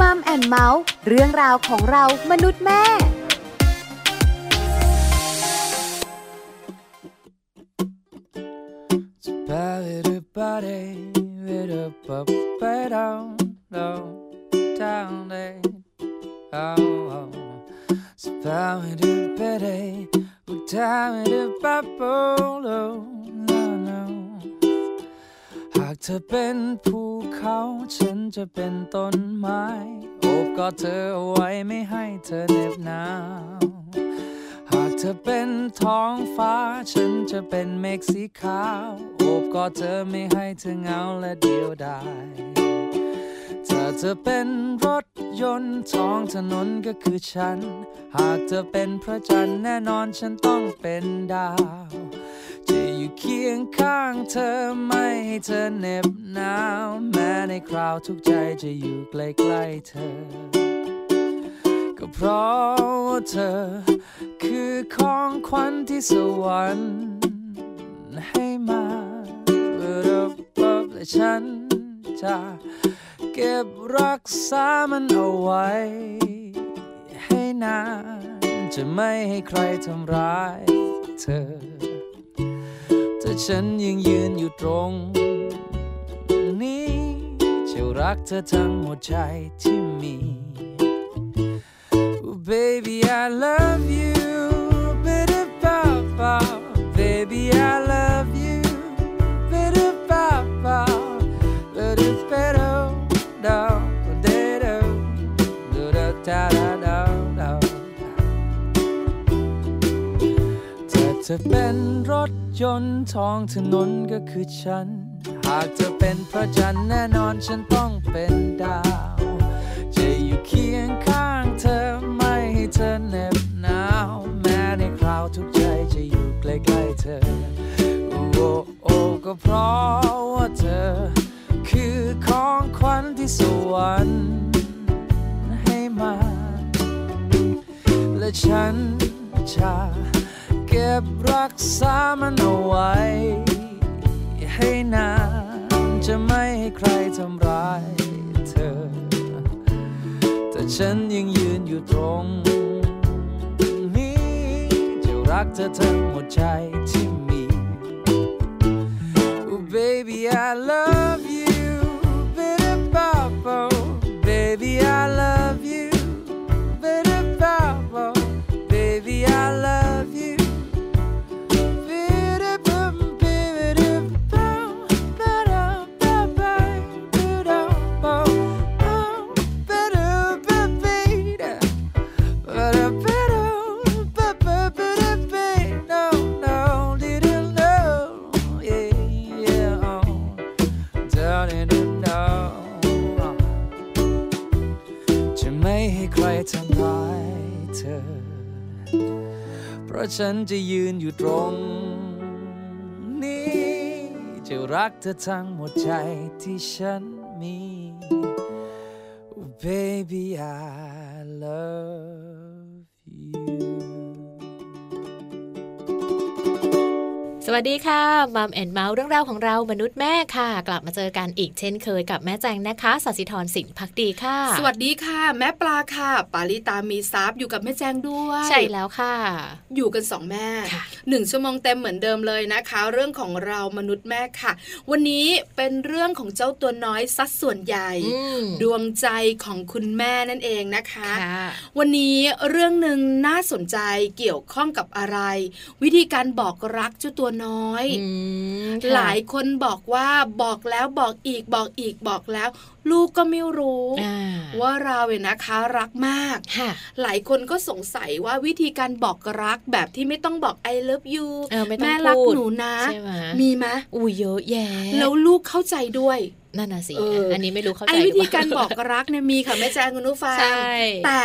มัมแอนเมาส์เรื่องราวของเรามนุษย์แม่สบายดีไปได้อุทาไม่ได้ปับโปโล หากเธอเป็นภูเขา ฉันจะเป็นต้นไม้โอบกอดเธอเอาไว้ไม่ให้เธอเหน็บหนาวหากเธอเป็นท้องฟ้า ฉันจะเป็นเมฆสีขาวโอบกอดเธอไม่ให้เธอเหงาและเดียวดายถ้าเธอเป็นรถยนต์ท้องถนนก็คือฉัน หากเธอเป็นพระจันทร์แน่นอนฉันต้องเป็นดาว อยู่เคียงข้างเธอไม่ให้เธอเหน็บหนาว แม้ในคราวทุกใจจะอยู่ใกล้ๆเธอ ก็เพราะว่าเธอ คือของขวัญที่สวรรค์ให้มาเพื่อรับรับและฉันจะเก็บรักษามันเอาไว้ ให้นาน จะไม่ให้ใครทำร้ายเธอ แต่ฉันยังยืนอยู่ตรง นี้จะรักเธอทั้งหัวใจที่มี Oh, baby, I love you. Bitter papa. Baby, I love you. Bitter papa. Bitter pedo. Da da da da da da da da. เธอเป็นรถยนต์ท้องถนนก็คือฉัน หากเธอเป็นพระจันทร์แน่นอนฉันต้องเป็นดาว จะอยู่เคียงข้างเธอไม่ให้เธอเหน็บหนาว แม้ในคราวทุกใจจะอยู่ใกล้ๆเธอ โอ้โอ้โอก็เพราะว่าเธอ คือของขวัญที่สวรรค์ให้มา และฉันจะ ก็บรักษามันเอาไว้ ให้นานจะไม่ให้ใครทำร้ายเธอ แต่ฉันยังยืนอยู่ตรงนี้ จะรักเธอทั้งหมดใจที่มี Oh baby I love ราะฉันจะยืนอยู่ตรงนี้ จะรักเธอทั้งหมดใจที่ฉันมี Oh, baby I love สวัสดีค่ะมัมแอนเมาส์เรื่องราวของเรามนุษย์แม่ค่ะ กลับมาเจอกันอีกเช่นเคยกับแม่แจงนะคะสัสิธรสินพักดีค่ะ สวัสดีค่ะ แม่ปลาค่ะ ปาลิตามีซับอยู่กับแม่แจงด้วย ใช่แล้วค่ะ อยู่กันสองแม่ค่ะหนึ่งชั่วโมงเต็มเหมือนเดิมเลยนะคะ เรื่องของเรามนุษย์แม่ค่ะ วันนี้เป็นเรื่องของเจ้าตัวน้อยสัดส่วนใหญ่อืมดวงใจของคุณแม่นั่นเองนะคะค่ะวันนี้เรื่องหนึ่งน่าสนใจเกี่ยวข้องกับอะไร วิธีการบอกรักเจ้าตัวน้อยอืมค่ะหลายคนบอกว่าบอกแล้วบอกอีกบอกอีกบอกแล้ว ลูกก็ไม่รู้อ่าว่าเราเนี่ยนะคะรักมากค่ะหลายคนก็สงสัยว่าวิธีการบอกรักแบบที่ไม่ต้องบอก I love you เออไม่ต้องแม่รักพูดหนูนะใช่ไหมมีไหมอุ้ยเยอะแยะแล้วลูกเข้าใจด้วย นั่นน่ะสิเอออัอันนี้ไม่รู้เข้าใจไอ้วิธีการหบเปอล่กรักเนี่ยมีค่ะแม่แจ้งคุณผู้ฟังใช่แต่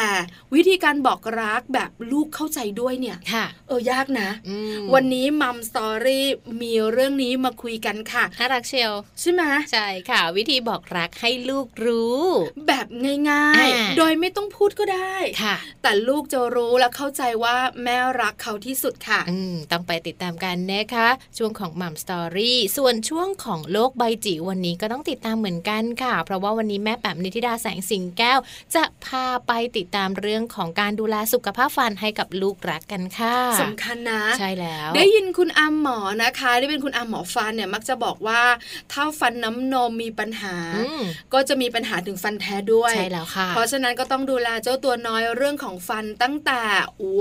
วิธีการบอกรักแบบลูกเข้าใจด้วยเนี่ยค่ะเออยากนะอืมวันนี้มัมสตอรี่มีเรื่องนี้มาคุยกันค่ะน่ารักเชียวใช่ไหมใช่ค่ะ วิธีบอกรักให้ลูกรู้ แบบง่ายอ่าๆโดยไม่ต้องพูดก็ได้ค่ะ แต่ลูกจะรู้และเข้าใจว่าแม่รักเขาที่สุดค่ะอืมต้องไปติดตามกันนะคะ ช่วงของมัมสตอรี่ส่วนช่วงของโลกใบจิ๋ววันนี้ก็ต้องติดตามเหมือนกันค่ะ เพราะว่าวันนี้แม่แป๋มนิติดาแสงสิงแก้ว จะพาไปติดตามเรื่องของการดูแลสุขภาพฟันให้กับลูกรักกันค่ะสำคัญนะ ใช่แล้ว ได้ยินคุณอาหมอนะคะที่เป็นคุณอาหมอฟันเนี่ยมักจะบอกว่าถ้าฟันน้ำนมมีปัญหาอืมก็จะมีปัญหาถึงฟันแท้ด้วยใช่แล้วค่ะ เพราะฉะนั้นก็ต้องดูแลเจ้าตัวน้อยเรื่องของฟันตั้งแต่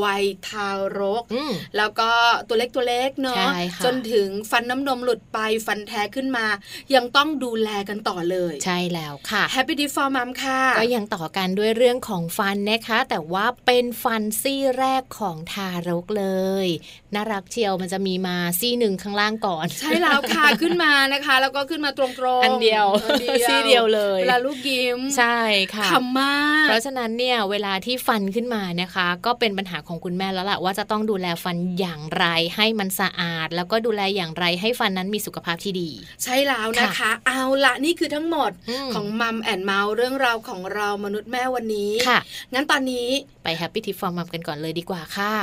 วัยทารกอืมแล้วก็ตัวเล็กตัวเล็กเนาะใช่ค่ะจนถึงฟันน้ำนมหลุดไปฟันแท้ขึ้นมา ยังต้องดูแลกันต่อเลย ใช่แล้วค่ะ Happy d e for Mom ค่ะ ก็ยังต่อกันด้วยเรื่องของฟันนะคะ แต่ว่าเป็นฟันซี่แรกของทารกเลย น่ารักเชียวมันจะมีมาซี่หนึ่งข้างล่างก่อน ใช่แล้วค่ะ ขึ้นมานะคะ แล้วก็ขึ้นมาตรงๆ อันเดียวอันซี่เดียวเลยเวลาลูกยิ้ม ใช่ค่ะขำมาก เพราะฉะนั้นเนี่ยเวลาที่ฟันขึ้นมานะคะ ก็เป็นปัญหาของคุณแม่แล้วล่ะว่าจะต้องดูแลฟันอย่างไรให้มันสะอาด แล้วก็ดูแลอย่างไรให้ฟันนั้นมีสุขภาพที่ดี ใช่แล้วนะคะ เอาละนี่คือทั้งหมดอืมของมัมแอนเมาส์เรื่องราวของเรามนุษย์แม่วันนี้ค่ะ งั้นตอนนี้ไป Happy Tip for Mom กันก่อนเลยดีกว่าค่ะ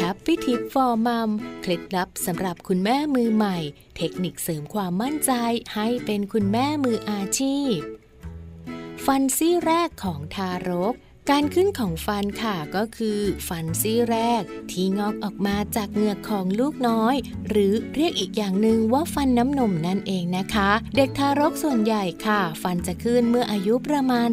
Happy Tip for Mom เคล็ดลับสำหรับคุณแม่มือใหม่ เทคนิคเสริมความมั่นใจให้เป็นคุณแม่มืออาชีพ ฟันซี่แรกของทารก การขึ้นของฟันค่ะก็คือฟันซี่แรก ที่งอกออกมาจากเหงือกของลูกน้อย หรือเรียกอีกอย่างหนึ่งว่าฟันน้ำนมนั่นเองนะคะ เด็กทารกส่วนใหญ่ค่ะ ฟันจะขึ้นเมื่ออายุประมาณ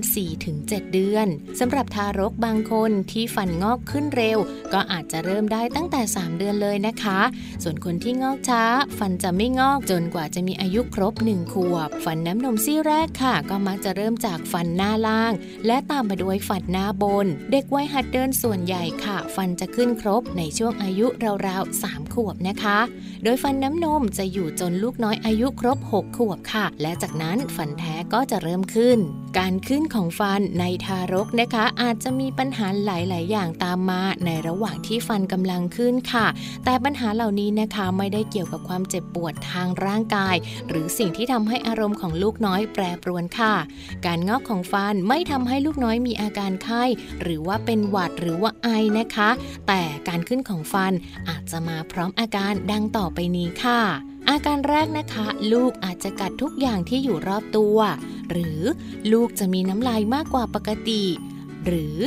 4-7 เดือนสำหรับทารกบางคนที่ฟันงอกขึ้นเร็ว ก็อาจจะเริ่มได้ตั้งแต่ 3 เดือนเลยนะคะ ส่วนคนที่งอกช้า ฟันจะไม่งอกจนกว่าจะมีอายุครบ1ขวบ ฟันน้ำนมซี่แรกค่ะ ก็มักจะเริ่มจากฟันหน้าล่าง และตามมาด้วยฟันหน้าบน เด็กวัยหัดเดินส่วนใหญ่ค่ะ ฟันจะขึ้นครบในช่วงอายุราวๆ3ขวบนะคะ โดยฟันน้ำนมจะอยู่จนลูกน้อยอายุครบ 6 ขวบค่ะ และจากนั้นฟันแท้ก็จะเริ่มขึ้น การขึ้นของฟันในทารกนะคะ อาจจะมีปัญหาหลาย ๆ อย่างตามมา ในระหว่างที่ฟันกำลังขึ้นค่ะ แต่ปัญหาเหล่านี้นะคะไม่ได้เกี่ยวกับความเจ็บปวดทางร่างกาย หรือสิ่งที่ทำให้อารมณ์ของลูกน้อยแปรปรวนค่ะ การงอกของฟันไม่ทำให้ลูกน้อยมีอาการไข้ หรือว่าเป็นหวัดหรือว่าไอนะคะ แต่การขึ้นของฟันอาจจะมาพร้อมอาการดังต่อไปนี้ค่ะ อาการแรกนะคะ ลูกอาจจะกัดทุกอย่างที่อยู่รอบตัว หรือลูกจะมีน้ำลายมากกว่าปกติ หรือ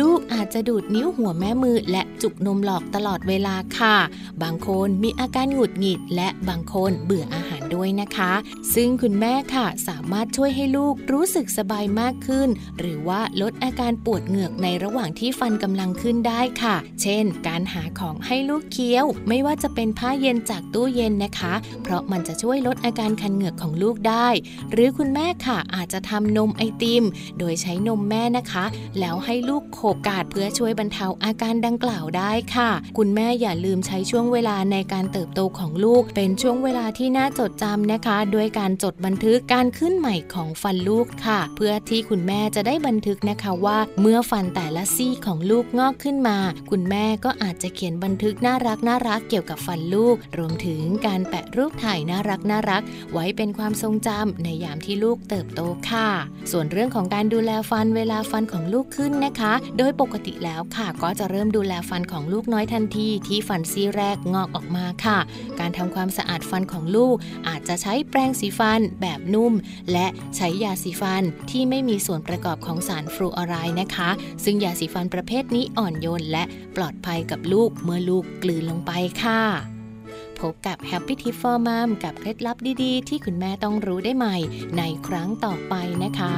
ลูกอาจจะดูดนิ้วหัวแม่มือและจุกนมหลอกตลอดเวลาค่ะ บางคนมีอาการหงุดหงิดและบางคนเบื่ออาหาร ด้วยนะคะ ซึ่งคุณแม่ค่ะสามารถช่วยให้ลูกรู้สึกสบายมากขึ้น หรือว่าลดอาการปวดเหงือกในระหว่างที่ฟันกำลังขึ้นได้ค่ะ เช่น การหาของให้ลูกเคี้ยว ไม่ว่าจะเป็นผ้าเย็นจากตู้เย็นนะคะ เพราะมันจะช่วยลดอาการคันเหงือกของลูกได้ หรือคุณแม่ค่ะอาจจะทำนมไอติม โดยใช้นมแม่นะคะ แล้วให้ลูกโขบกาดเพื่อช่วยบรรเทาอาการดังกล่าวได้ค่ะ คุณแม่อย่าลืมใช้ช่วงเวลาในการเติบโตของลูก เป็นช่วงเวลาที่น่าจดจำนะคะ ด้วยการจดบันทึกการขึ้นใหม่ของฟันลูกค่ะ เพื่อที่คุณแม่จะได้บันทึกนะคะว่า เมื่อฟันแต่ละซี่ของลูกงอกขึ้นมา คุณแม่ก็อาจจะเขียนบันทึกน่ารักน่ารักเกี่ยวกับฟันลูก รวมถึงการแปะรูปถ่ายน่ารักน่ารัก ไว้เป็นความทรงจำในยามที่ลูกเติบโตค่ะ ส่วนเรื่องของการดูแลฟันเวลาฟันของลูกขึ้นนะคะ โดยปกติแล้วค่ะ ก็จะเริ่มดูแลฟันของลูกน้อยทันทีที่ฟันซี่แรกงอกออกมาค่ะ การทำความสะอาดฟันของลูกอาจจะใช้แปรงสีฟันแบบนุ่ม และใช้ยาสีฟันที่ไม่มีส่วนประกอบของสารฟลูออไรด์นะคะ ซึ่งยาสีฟันประเภทนี้อ่อนโยนและปลอดภัยกับลูกเมื่อลูกกลืนลงไปค่ะพบกับ Happy Tip for Mom กับเคล็ดลับดีๆ ที่คุณแม่ต้องรู้ได้ใหม่ในครั้งต่อไปนะคะ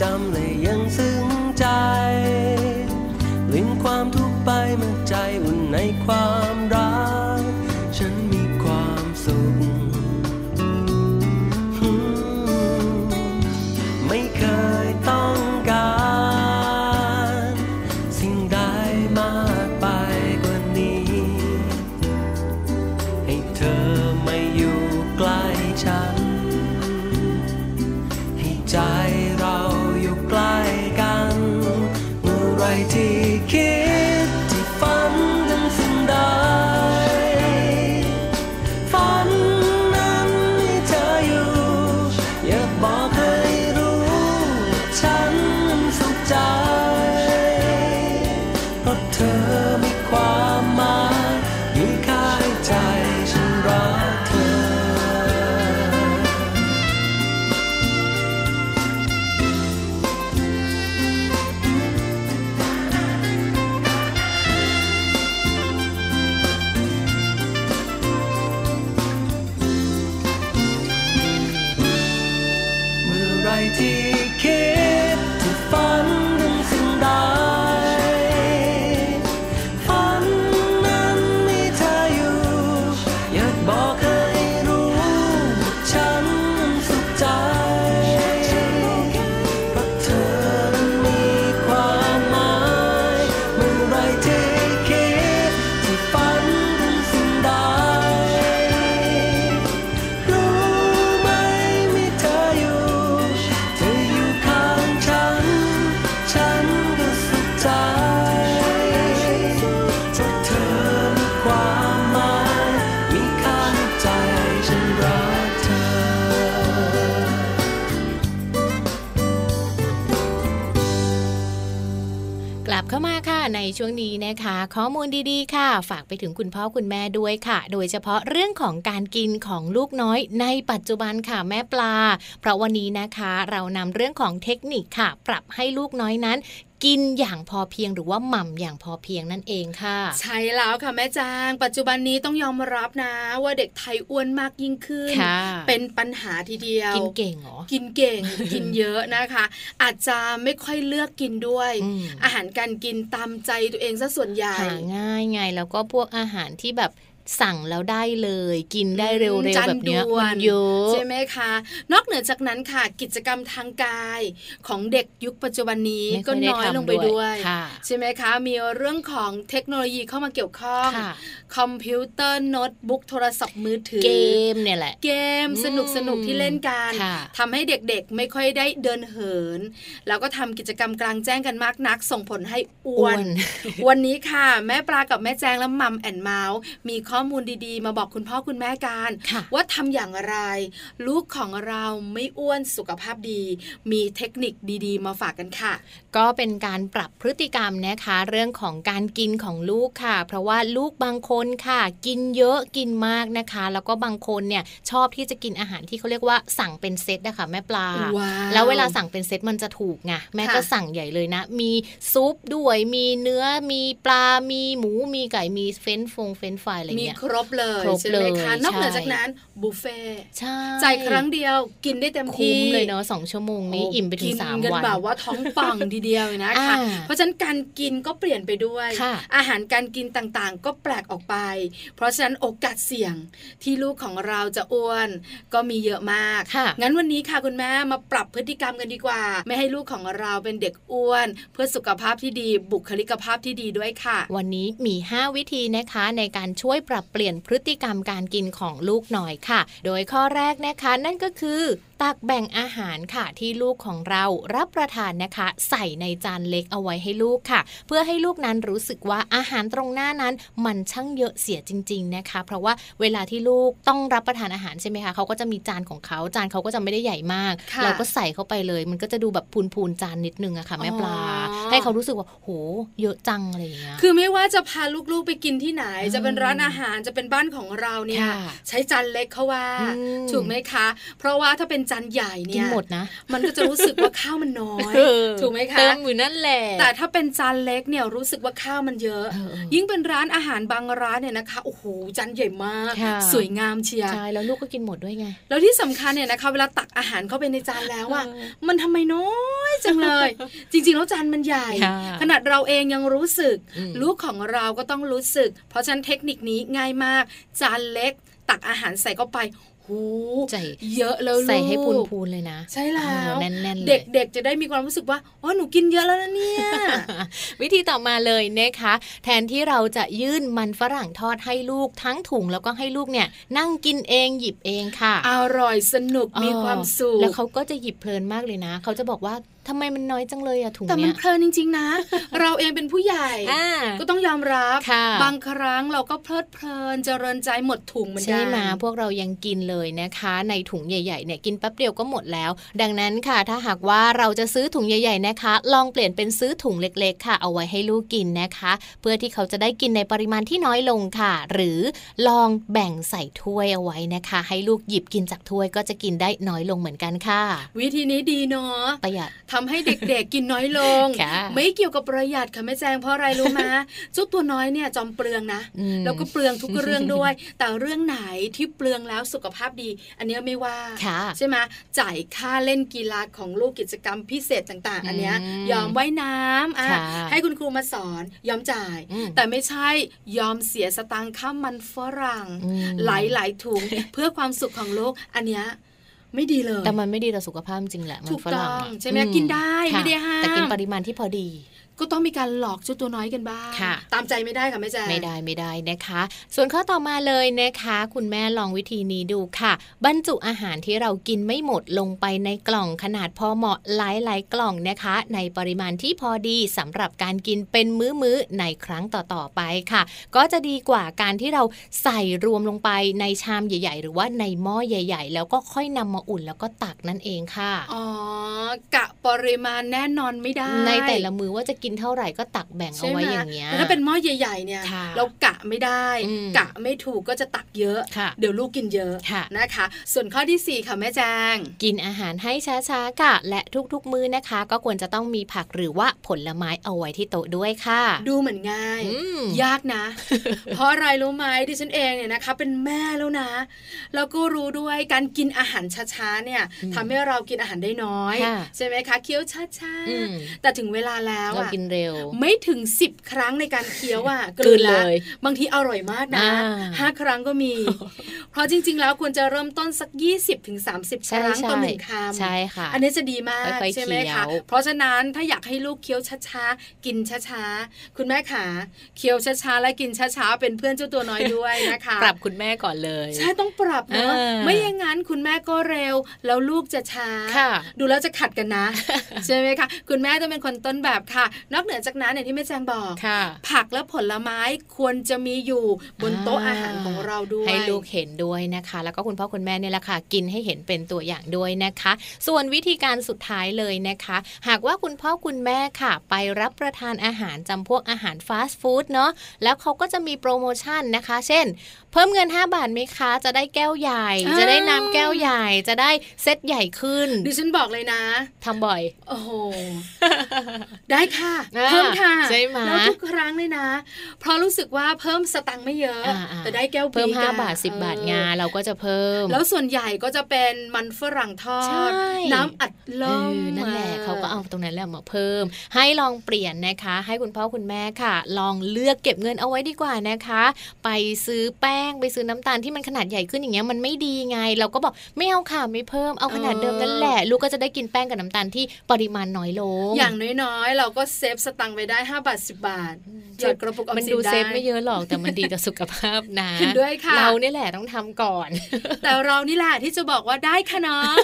จำเลยยังซึ้งใจ ลืมความทุกข์ไปเมื่อใจอุ่นในความ ในช่วงนี้นะคะ ข้อมูลดีๆ ค่ะ ฝากไปถึงคุณพ่อคุณแม่ด้วยค่ะ โดยเฉพาะเรื่องของการกินของลูกน้อยในปัจจุบันค่ะแม่ปลา เพราะวันนี้นะคะ เรานำเรื่องของเทคนิคค่ะ ปรับให้ลูกน้อยนั้น กินอย่างพอเพียงหรือว่าหม่ำอย่างพอเพียงนั่นเองค่ะ ใช่แล้วค่ะแม่จาง ปัจจุบันนี้ต้องยอมรับนะ ว่าเด็กไทยอ้วนมากยิ่งขึ้นค่ะเป็นปัญหาทีเดียว กินเก่งเหรอ กินเก่งกินเยอะนะคะ อาจจะไม่ค่อยเลือกกินด้วยอืมอาหารการกินตามใจตัวเองซะส่วนใหญ่หาง่ายไงแล้วก็พวกอาหารที่แบบ สั่งแล้วได้เลย กินได้เร็วอืมๆจานแบบเนี้ยด่วนมันเยอะใช่ไหมคะ นอกเหนือจากนั้นค่ะ กิจกรรมทางกายของเด็กยุคปัจจุบันนี้ไม่ค่ก็อยได้น้อยลงไปทำด้วยด้วยค่ะใช่ไหมคะ มีเรื่องของเทคโนโลยีเข้ามาเกี่ยวข้องค่ะคอมพิวเตอร์โน้ตบุ๊กโทรศัพท์มือถือเกมเนี่ยแหละเกมอืมสนุกสนุกที่เล่นกันค่ะทำให้เด็กๆไม่ค่อยได้เดินเหิน แล้วก็ทำกิจกรรมกลางแจ้งกันมากนัก ส่งผลให้อ้วน วันนี้ค่ะ แม่ปลากับแม่แจงและมัมแอนเมาส์มีข้อมูลดีๆ มาบอกคุณพ่อคุณแม่กันค่ะว่าทำอย่างไร ลูกของเราไม่อ้วนสุขภาพดี มีเทคนิคดีๆ มาฝากกันค่ะ ก็เป็นการปรับพฤติกรรมนะคะ เรื่องของการกินของลูกค่ะ เพราะว่าลูกบางคนค่ะ กินเยอะกินมากนะคะ แล้วก็บางคนเนี่ยชอบที่จะกินอาหารที่เขาเรียกว่าสั่งเป็นเซตนะคะแม่ปลาว้าวแล้วเวลาสั่งเป็นเซตมันจะถูกไงแม่ค่ะก็สั่งใหญ่เลยนะ มีซุปด้วยมีเนื้อมีปลา มีหมูมีไก่มีเฟรนช์ฟงเฟรนช์ฟรายอะไรมีเงี้ยครบเลยครบใช่ไหมคะเลยนอกเหนือใช่จากนั้นบุฟเฟ่ต์ใช่จ่ายครั้งเดียวกินได้เต็มคุ้ที่มเลยเนาะสองชั่วโมงนี้อิ่มไปถึงสามกินกันวันแบบว่าท้องป่องทีเดียวเลยนะคะอ่าเพราะฉะนั้นการกินก็เปลี่ยนไปด้วยค่ะอาหารการกินต่างๆ ก็แปลกออกไป เพราะฉะนั้นโอกาสเสี่ยงที่ลูกของเราจะอ้วนก็มีเยอะมากค่ะงั้นวันนี้ค่ะคุณแม่มาปรับพฤติกรรมกันดีกว่า ไม่ให้ลูกของเราเป็นเด็กอ้วน เพื่อสุขภาพที่ดีบุคลิกภาพที่ดีด้วยค่ะ วันนี้มี 5 วิธีนะคะในการช่วยปรับเปลี่ยนพฤติกรรมการกินของลูกหน่อยค่ะ โดยข้อแรกนะคะนั่นก็คือ ตักแบ่งอาหารค่ะที่ลูกของเรารับประทานนะคะ ใส่ในจานเล็กเอาไว้ให้ลูกค่ะ เพื่อให้ลูกนั้นรู้สึกว่าอาหารตรงหน้านั้นมันช่างเยอะเสียจริง ๆนะคะ เพราะว่าเวลาที่ลูกต้องรับประทานอาหารใช่ไหมคะเขาก็จะมีจานของเขาจานเขาก็จะไม่ได้ใหญ่มากค่ะเราก็ใส่เข้าไปเลย มันก็จะดูแบบพูนๆจานนิดนึงอะค่ะแม่ปลาอ๋อให้เขารู้สึกว่าโหเยอะจังอะไรอย่างเงี้ยคือไม่ว่าจะพาลูกๆไปกินที่ไหนอืมจะเป็นร้านอาหารจะเป็นบ้านของเราเนี่ยค่ะใช้จานเล็กเขาว่าอืมถูกไหมคะ เพราะว่าถ้าเป็นจานใหญ่เนี่กินยหมดนะมันก็จะรู้สึกว่าข้าวมันน้อยเออถูกไหมคะเติมอยู่นั่นแหละแต่ถ้าเป็นจานเล็กเนี่ยรู้สึกว่าข้าวมันเยอะเออเออยิ่งเป็นร้านอาหารบางร้านเนี่ยนะคะโอ้โหจานใหญ่มากค่ะสวยงามเชียร์ใช่แล้วลูกก็กินหมดด้วยไง แล้วที่สำคัญเนี่ยนะคะเวลาตักอาหารเข้าไปในจานแล้วอะเออมันทำไมน้อยจังเลย จริงๆแล้วจานมันใหญ่ค่ะขนาดเราเองยังรู้สึกอืมลูกของเราก็ต้องรู้สึก เพราะฉะนั้นเทคนิคนี้ง่ายมาก จานเล็กตักอาหารใส่เข้าไป หูใส่เยอะแล้วลูกใส่ให้พูนๆเลยนะ ใช่แล้วเออแน่นๆเลยเด็กๆจะได้มีความรู้สึกว่าอ๋อหนูกินเยอะแล้วนะเนี่ย วิธีต่อมาเลยนะคะ แทนที่เราจะยื่นมันฝรั่งทอดให้ลูกทั้งถุงแล้วก็ให้ลูกเนี่ย นั่งกินเองหยิบเองค่ะ อร่อยสนุกมีความสุขแล้วเขาก็จะหยิบเพลินมากเลยนะ เขาจะบอกว่า ทำไมมันน้อยจังเลยอะถุงแต่มัเนี้นยเพลินจริง ๆ นะ เราเองเป็นผู้ใหญ่อ่าก็ต้องยอมรับค่ะบางครั้งเราก็เพลิดเพลินเจริญใจหมดถุงเหมือนกัใช่ไหมพวกเรายังกินเลยนะคะ ในถุงใหญ่ๆเนี่ยกินแป๊บเดียวก็หมดแล้ว ดังนั้นค่ะ ถ้าหากว่าเราจะซื้อถุงใหญ่ๆนะคะ ลองเปลี่ยนเป็นซื้อถุงเล็กๆ ค่ะ เอาไว้ให้ลูกกินนะคะ เพื่อที่เขาจะได้กินในปริมาณที่น้อยลงค่ะ หรือลองแบ่งใส่ถ้วยเอาไว้นะคะ ให้ลูกหยิบกินจากถ้วยก็จะกินได้น้อยลงเหมือนกันค่ะ วิธีนี้ดีเนาะประหยัดทำให้เด็กๆกินน้อยลงค่ะไม่เกี่ยวกับประหยัดค่ะแม่แจงเพราะอะไรรู้มาเจ้าตัวน้อยเนี่ยจอมเปลืองนะอืมแล้วก็เปลืองทุกเรื่องด้วย แต่เรื่องไหนที่เปลืองแล้วสุขภาพดี อันเนี้ยไม่ว่าค่ะใช่ไหมจ่ายค่าเล่นกีฬาของลูกกิจกรรมพิเศษต่าง ๆ อันเนี้ยอืมยอมว่ายน้ำอะค่ะให้คุณครูมาสอนยอมจ่ายอืมแต่ไม่ใช่ยอมเสียสตังค่ามันฝรั่งอืมหลายๆถุงเพื่อความสุขของลูกอันเนี้ย ไม่ดีเลย แต่มันไม่ดีต่อสุขภาพจริงแหละ มันถูกฝรั่งต้องอะใช่ไหมอืกินได้ค่ะไม่ได้ห้ามแต่กินปริมาณที่พอดี ก็ต้องมีการหลอกเจ้าตัวน้อยกันบ้างค่ะตามใจไม่ได้ค่ะแม่แจงไม่ได้ไม่ได้นะคะ ส่วนข้อต่อมาเลยนะคะ คุณแม่ลองวิธีนี้ดูค่ะ บรรจุอาหารที่เรากินไม่หมดลงไปในกล่องขนาดพอเหมาะหลายๆกล่องนะคะ ในปริมาณที่พอดีสำหรับการกินเป็นมื้อๆในครั้งต่อๆไปค่ะ ก็จะดีกว่าการที่เราใส่รวมลงไปในชามใหญ่ ๆ หรือว่าในหม้อใหญ่ ๆ แล้วก็ค่อยนำมาอุ่นแล้วก็ตักนั่นเองค่ะอ๋อกะปริมาณแน่นอนไม่ได้ ในแต่ละมือว่าจะกินเท่าไหร่ก็ตักแบ่งเอาใช่ไหมไว้อย่างเงี้ยแต่ถ้าเป็นหม้อใหญ่ๆเนี่ยค่ะเรากะไม่ได้อืมกะไม่ถูกก็จะตักเยอะค่ะเดี๋ยวลูกกินเยอะค่ะนะคะ ส่วนข้อที่สี่ค่ะแม่แจง กินอาหารให้ช้าๆค่ะและทุกๆมื้อนะคะ ก็ควรจะต้องมีผักหรือว่าผลไม้เอาไว้ที่โต๊ะด้วยค่ะ ดูเหมือนง่ายอืมยากนะ เพราะอะไรรู้ไหมที่ฉันเองเนี่ยนะคะ เป็นแม่แล้วนะ แล้วก็รู้ด้วยการกินอาหารช้าๆเนี่ยอืมทำให้เรากินอาหารได้น้อยค่ะใช่ไหมคะเคี้ยวช้าอืมๆแต่ถึงเวลาแล้วเราอะกินเร็ว ไม่ถึงสิบครั้งในการเคี้ยวอะกลืนเลย บางทีอร่อยมากนะอ่าห้าครั้งก็มี เพราะจริง ๆ แล้วควรจะเริ่มต้นสัก 20-30ถึง30คใช่รั้งต่อใช่หนึ่งคำใช่ค่ะ อันนี้จะดีมากค่อยๆใช่ไหมเคี้คะยวเพราะฉะนั้นถ้าอยากให้ลูกเคี้ยวช้าๆกินช้าๆคุณแม่ขาเคี้ยวช้าๆและกินช้าๆเป็นเพื่อนเจ้าตัวน้อยด้วยนะคะปรับคุณแม่ก่อนเลย ใช่ต้องปรับเนอะเออไม่อย่างนั้นคุณแม่ก็เร็ว แล้วลูกจะช้าค่ะดูแล้วจะขัดกันนะ ใช่ไหมคะ คุณแม่ต้องเป็นคนต้นแบบค่ะนอกเหนือจากนั้นอย่างที่แม่แจงบอกค่ะผักและผลไม้ควรจะมีอยู่บนโต๊ะอาหารของเราด้วยให้ลูกเห็นด้วยนะคะ แล้วก็คุณพ่อคุณแม่เนี่ยแหละค่ะกินให้เห็นเป็นตัวอย่างด้วยนะคะ ส่วนวิธีการสุดท้ายเลยนะคะ หากว่าคุณพ่อคุณแม่ค่ะ ไปรับประทานอาหารจำพวกอาหารฟาสต์ฟู้ดเนาะแล้วเขาก็จะมีโปรโมชั่นนะคะ เช่น เพิ่มเงิน 5 บาทไหมคะ จะได้แก้วใหญ่อ่าจะได้น้ำแก้วใหญ่ จะได้เซตใหญ่ขึ้นดิฉันบอกเลยนะทำบ่อย โอ้โห ได้ค่ะอ่าเพิ่มค่ะใช่ไหมแล้วทุกครั้งเลยนะ เพราะรู้สึกว่าเพิ่มสตังค์ไม่เยอะอ่าๆแต่ได้แก้วเพิ่มบิ๊กอะ5บาท10บาทเอองาเราก็จะเพิ่ม แล้วส่วนใหญ่ก็จะเป็นมันฝรั่งทอใช่ดน้ำอัดลเอมอนั่นแหละเขาก็เอาตรงนั้นแหละมาเพิ่ม ให้ลองเปลี่ยนนะคะ ให้คุณพ่อคุณแม่ค่ะ ลองเลือกเก็บเงินเอาไว้ดีกว่านะคะ ไปซื้อแป้งไปซื้อน้ำตาลที่มันขนาดใหญ่ขึ้นอย่างเงี้ยมันไม่ดีไง เราก็บอกไม่เอาค่ะไม่เพิ่มเอาขนาดเดิมนั่นแหละ ลูกก็จะได้กินแป้งกับน้ำตาลที่ปริมาณน้อยลง อย่างน้อยๆ เราก็ save สตังค์ไปได้ 5 บาท 10 บาทหยอดกระปุกออมมันสินดู save ได้ไม่เยอะหรอกแต่มันดีต่อสุขภาพนะเห็นด้วยค่ะเราเนี่ยแหละต้องทำก่อน แต่เรานี่แหละที่จะบอกว่าได้ค่ะน้อง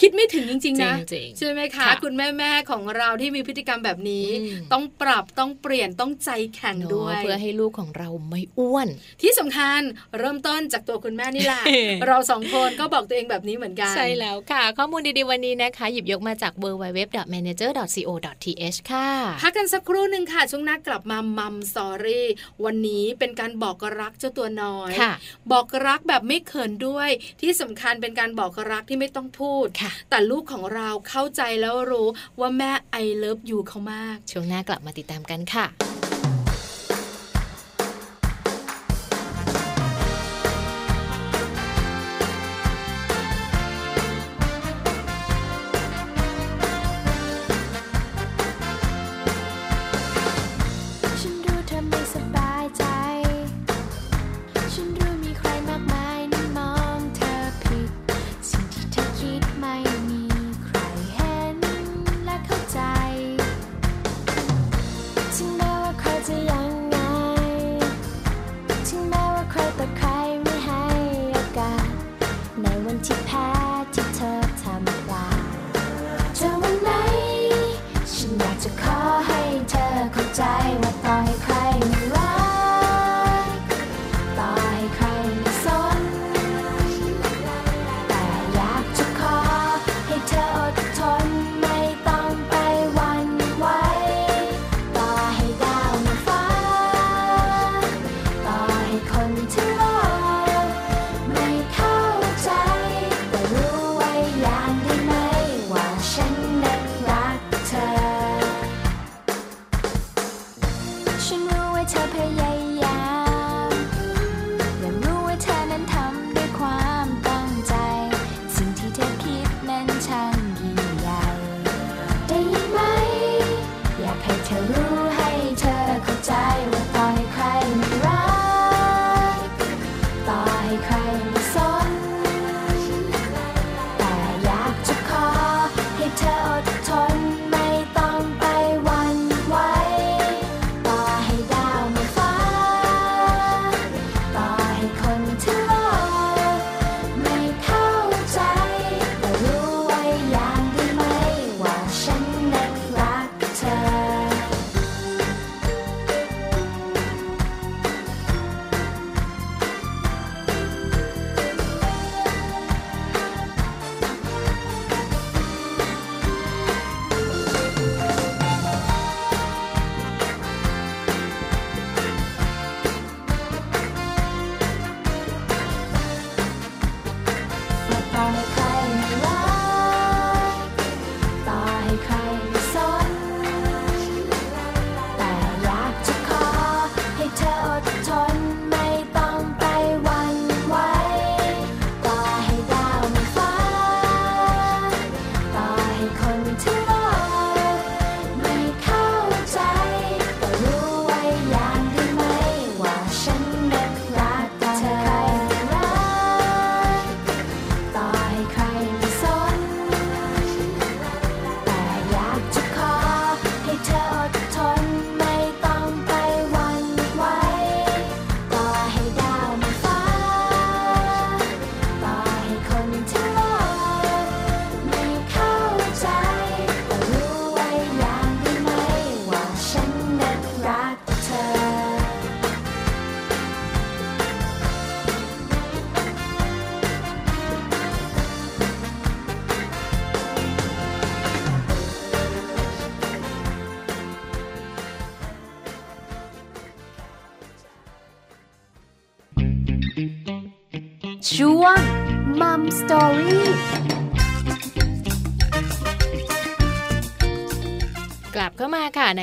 คิดไม่ถึงจริง ๆ นะจริงๆใช่ไหมคะค่ะคุณแม่แม่ๆของเราที่มีพฤติกรรมแบบนี้อืมต้องปรับต้องเปลี่ยนต้องใจแข็งเนอะด้วย เพื่อให้ลูกของเราไม่อ้วน ที่สำคัญเริ่มต้นจากตัวคุณแม่นี่แหละเออเราสองคนก็บอกตัวเองแบบนี้เหมือนกันใช่แล้วค่ะ ข้อมูลดีๆวันนี้นะคะ หยิบยกมาจาก www.manager.co www.rthk.th ค่ะพักกันสักครู่หนึ่งค่ะ ช่วงหน้ากลับมามัมสอรี่วันนี้เป็นการบอกรักเจ้าตัวน้อยค่ะบอกรักแบบไม่เขินด้วย ที่สำคัญเป็นการบอกรักที่ไม่ต้องพูดค่ะแต่ลูกของเราเข้าใจแล้วรู้ว่าแม่ I love you เขามาก ช่วงหน้ากลับมาติดตามกันค่ะ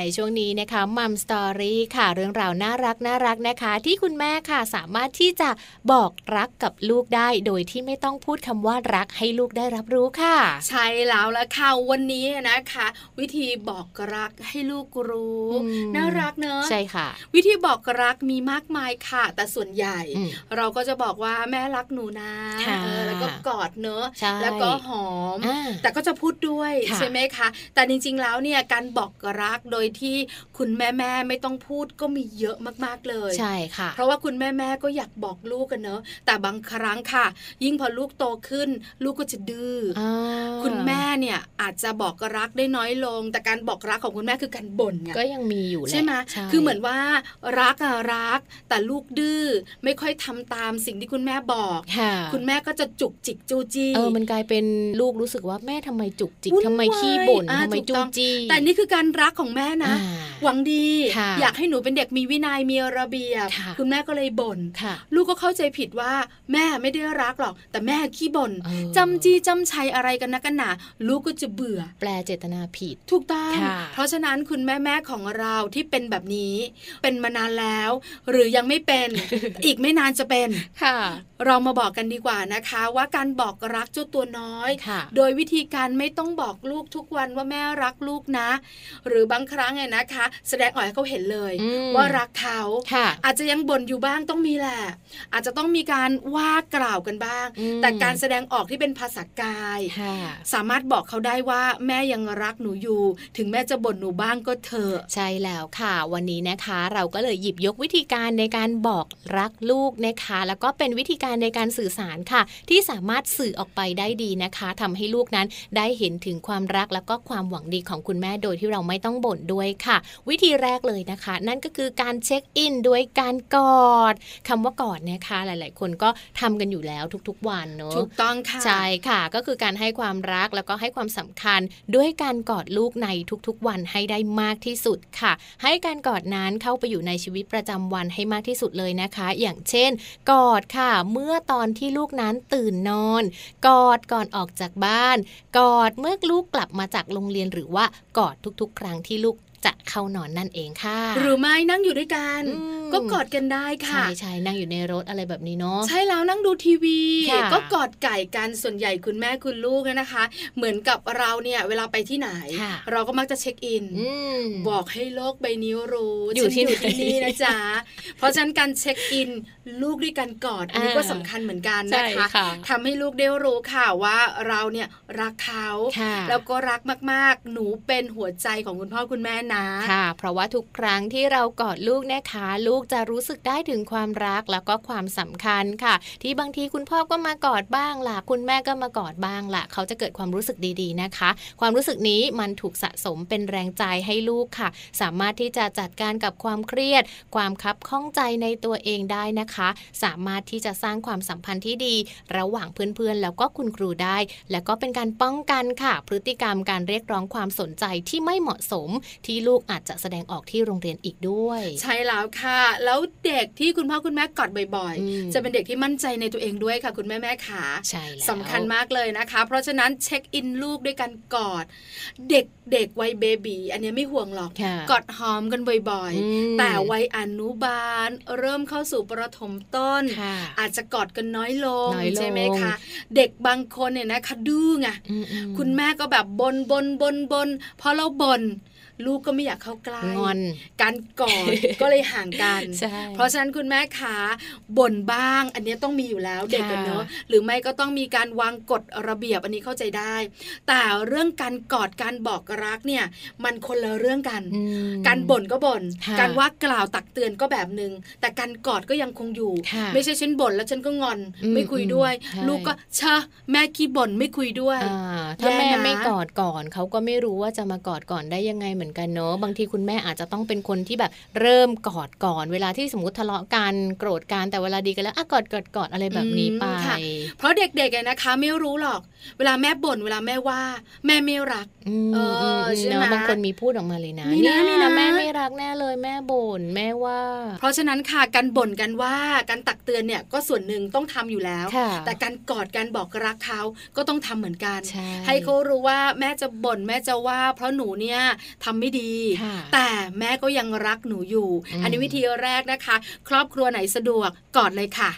ในช่วงนี้นะคะมัมสตอรี่ค่ะเรื่องราวน่ารักน่ารักนะคะ ที่คุณแม่ค่ะสามารถที่จะบอกรักกับลูกได้ โดยที่ไม่ต้องพูดคำว่ารักให้ลูกได้รับรู้ค่ะ ใช่แล้วละค่ะวันนี้นะคะ วิธีบอกรักให้ลูกรู้อืมน่ารักเนอะใช่ค่ะ วิธีบอกรักมีมากมายค่ะ แต่ส่วนใหญ่อืมเราก็จะบอกว่าแม่รักหนูนะค่ะเออแล้วก็กอดเนอะใช่แล้วก็หอมอ่าแต่ก็จะพูดด้วยค่ะใช่ไหมคะแต่จริงๆแล้วเนี่ยการบอกรักโดยที่คุณแม่แม่ไม่ต้องพูดก็มีเยอะมากๆเลย ใช่ค่ะ เพราะว่าคุณแม่แม่ก็อยากบอกลูกกันเนอะแต่บางครั้งค่ะ ยิ่งพอลูกโตขึ้น ลูกก็จะดื้อออ่าคุณแม่เนี่ยอาจจะบอกรักได้น้อยลง แต่การบอกรักของคุณแม่คือการบ่นไงก็ยังมีอยู่แหละใช่ไหมใช่คือเหมือนว่ารักอะรัก แต่ลูกดื้อไม่ค่อยทำตามสิ่งที่คุณแม่บอกค่ะคุณแม่ก็จะจุกจิกจูจี้เออมันกลายเป็นลูกรู้สึกว่าแม่ทำไมจุกจิกวุ่นทำไมขี้บ่นวายอ่าทำไมถูกจู้ต้องจี้แต่นี่คือการรักของแม่นะอ่าหวังดีค่ะอยากให้หนูเป็นเด็กมีวินัยมีระเบียบค่ะคุณแม่ก็เลยบ่นค่ะลูกก็เข้าใจผิดว่าแม่ไม่ได้รักหรอก แต่แม่ขี้บ่นเออจำจี้จำชัยอะไรกันนะกันหนาลูกก็จะเบื่อ แปลเจตนาผิดถูกต้องค่ะเพราะฉะนั้นคุณแม่แม่ของเราที่เป็นแบบนี้ เป็นมานานแล้ว หรือยังไม่เป็นอีกไม่นานจะเป็นค่ะ เรามาบอกกันดีกว่านะคะ ว่าการบอกรักเจ้าตัวน้อยค่ะโดยวิธีการไม่ต้องบอกลูกทุกวันว่าแม่รักลูกนะ หรือบางครั้งเนี่ยนะคะ แสดงออกให้เขาเห็นเลยอืมว่ารักเขาค่ะอาจจะยังบ่นอยู่บ้างต้องมีแหละ อาจจะต้องมีการว่ากล่าวกันบ้างอืมแต่การแสดงออกที่เป็นภาษากายค่ะสามารถบอกเขาได้ว่าแม่ยังรักหนูอยู่ ถึงแม่จะบ่นหนูบ้างก็เถอะใช่แล้วค่ะ วันนี้นะคะ เราก็เลยหยิบยกวิธีการในการบอกรักลูกนะคะ แล้วก็เป็นวิธีการในการสื่อสารค่ะ ที่สามารถสื่อออกไปได้ดีนะคะทำให้ลูกนั้นได้เห็นถึงความรักแล้วก็ความหวังดีของคุณแม่โดยที่เราไม่ต้องบ่นด้วยค่ะ วิธีแรกเลยนะคะ นั่นก็คือการเช็คอินด้วยการกอดคำว่ากอดนะคะหลาย ๆ คนก็ทำกันอยู่แล้วทุกๆ วันเนอะถูกต้องค่ะใช่ค่ะก็คือการให้ความรักแล้วก็ให้ความสำคัญด้วยการกอดลูกในทุกๆ วันให้ได้มากที่สุดค่ะ ให้การกอดนั้นเข้าไปอยู่ในชีวิตประจำวันให้มากที่สุดเลยนะคะ อย่างเช่น กอดค่ะเมื่อตอนที่ลูกนั้นตื่นนอน กอดก่อนออกจากบ้าน กอดเมื่อลูกกลับมาจากโรงเรียนหรือว่ากอดทุกๆ ครั้งที่ลูก จะเข้านอนนั่นเองค่ะ หรือไม่นั่งอยู่ด้วยกันอืมก็กอดกันได้ค่ะ ใช่ใช่นั่งอยู่ในรถอะไรแบบนี้เนาะใช่แล้วนั่งดูทีวีค่ะก็กอดไก่กันส่วนใหญ่คุณแม่คุณลูกเนี่ยนะคะ เหมือนกับเราเนี่ยเวลาไปที่ไหนค่ะเราก็มักจะเช็คอินอืมบอกให้โลกใบนี้รู้อยู่ที่ฉันไหนนี่นะจ๊ะเพราะฉะนั้นการเช็คอินลูกด้วยกันกอดอันนี้อ่าก็สำคัญเหมือนกันใช่นะคะค่ะทำให้ลูกได้รู้ค่ะว่าเราเนี่ยรักเขาค่ะแล้วก็รักมากๆ หนูเป็นหัวใจของคุณพ่อคุณแม่นะค่ะ เพราะว่าทุกครั้งที่เรากอดลูกนะคะ ลูกจะรู้สึกได้ถึงความรักแล้วก็ความสำคัญค่ะ ที่บางทีคุณพ่อก็มากอดบ้างล่ะ คุณแม่ก็มากอดบ้างล่ะ เขาจะเกิดความรู้สึกดีๆนะคะ ความรู้สึกนี้มันถูกสะสมเป็นแรงใจให้ลูกค่ะ สามารถที่จะจัดการกับความเครียด ความคับข้องใจในตัวเองได้นะคะ สามารถที่จะสร้างความสัมพันธ์ที่ดี ระหว่างเพื่อนๆ แล้วก็คุณครูได้ แล้วก็เป็นการป้องกันค่ะ พฤติกรรมการเรียกร้องความสนใจที่ไม่เหมาะสมที่ลูกอาจจะแสดงออกที่โรงเรียนอีกด้วย ใช่แล้วค่ะ แล้วเด็กที่คุณพ่อคุณแม่กอดบ่อยอืมๆจะเป็นเด็กที่มั่นใจในตัวเองด้วยค่ะ คุณแม่แม่ขาใช่แล้วสำคัญมากเลยนะคะ เพราะฉะนั้นเช็คอินลูกด้วยการกอด เด็กเด็กวัยเบบีอันนี้ไม่ห่วงหรอกค่ะกอดหอมกันบ่อยอืมๆแต่วัยอนุบาล เริ่มเข้าสู่ประถมต้นค่ะอาจจะกอดกันน้อยลงน้อยลงใช่ไหมคะเด็กบางคนเนี่ยนะคะดื้อไงอืมๆคุณแม่ก็แบบบนบนบนบนพอเราบน ลูกก็ไม่อยากเข้าใกล้งอนการกอดก็เลยห่างกันใช่เพราะฉะนั้นคุณแม่ขาบ่นบ้าง อันนี้ต้องมีอยู่แล้วเด็กกันเนอะค่ะหรือไม่ก็ต้องมีการวางกฎระเบียบอันนี้เข้าใจได้ แต่เรื่องการกอดการบอกรักเนี่ยมันคนละเรื่องกันอืมการบ่นก็บ่นค่ะการว่ากล่าวตักเตือนก็แบบหนึ่งแต่การกอดก็ยังคงอยู่ค่ะไม่ใช่ฉันบ่นแล้วฉันก็งอนอืมไม่คุยด้วยใช่ลูกก็เชอะแม่ขี้บ่นไม่คุยด้วยอ่าถ้าแม่แย่นะไม่กอดก่อนเขาก็ไม่รู้ว่าจะมากอดก่อนได้ยังไงเหมือนกันเนอะบางทีคุณแม่อาจจะต้องเป็นคนที่แบบเริ่มกอดก่อน เวลาที่สมมติทะเลาะกันโกรธกันแต่เวลาดีกันแล้วอะกอดกอดกอดอะไรแบบนี้ไปอืมค่ะเพราะเด็กๆอะนะคะ ไม่รู้หรอก เวลาแม่บ่นเวลาแม่ว่า แม่ไม่รักอืมเอออืมใช่ไหมเนอะบางคนมีพูดออกมาเลยนะมีนะเยมีนะแม่ไม่รักแน่เลยแม่บ่นแม่ว่า เพราะฉะนั้นค่ะการบ่นกันว่าการตักเตือนเนี่ยก็ส่วนหนึ่งต้องทำอยู่แล้วค่ะแต่การกอดการบอกรักเขาก็ต้องทำเหมือนกันใช่ให้เขารู้ว่าแม่จะบ่นแม่จะว่า เพราะหนูเนี่ยทำไม่ดีค่ะแต่แม่ก็ยังรักหนูอยู่อืมอันนี้วิธีแรกนะคะ ครอบครัวไหนสะดวกกอดเลยค่ะ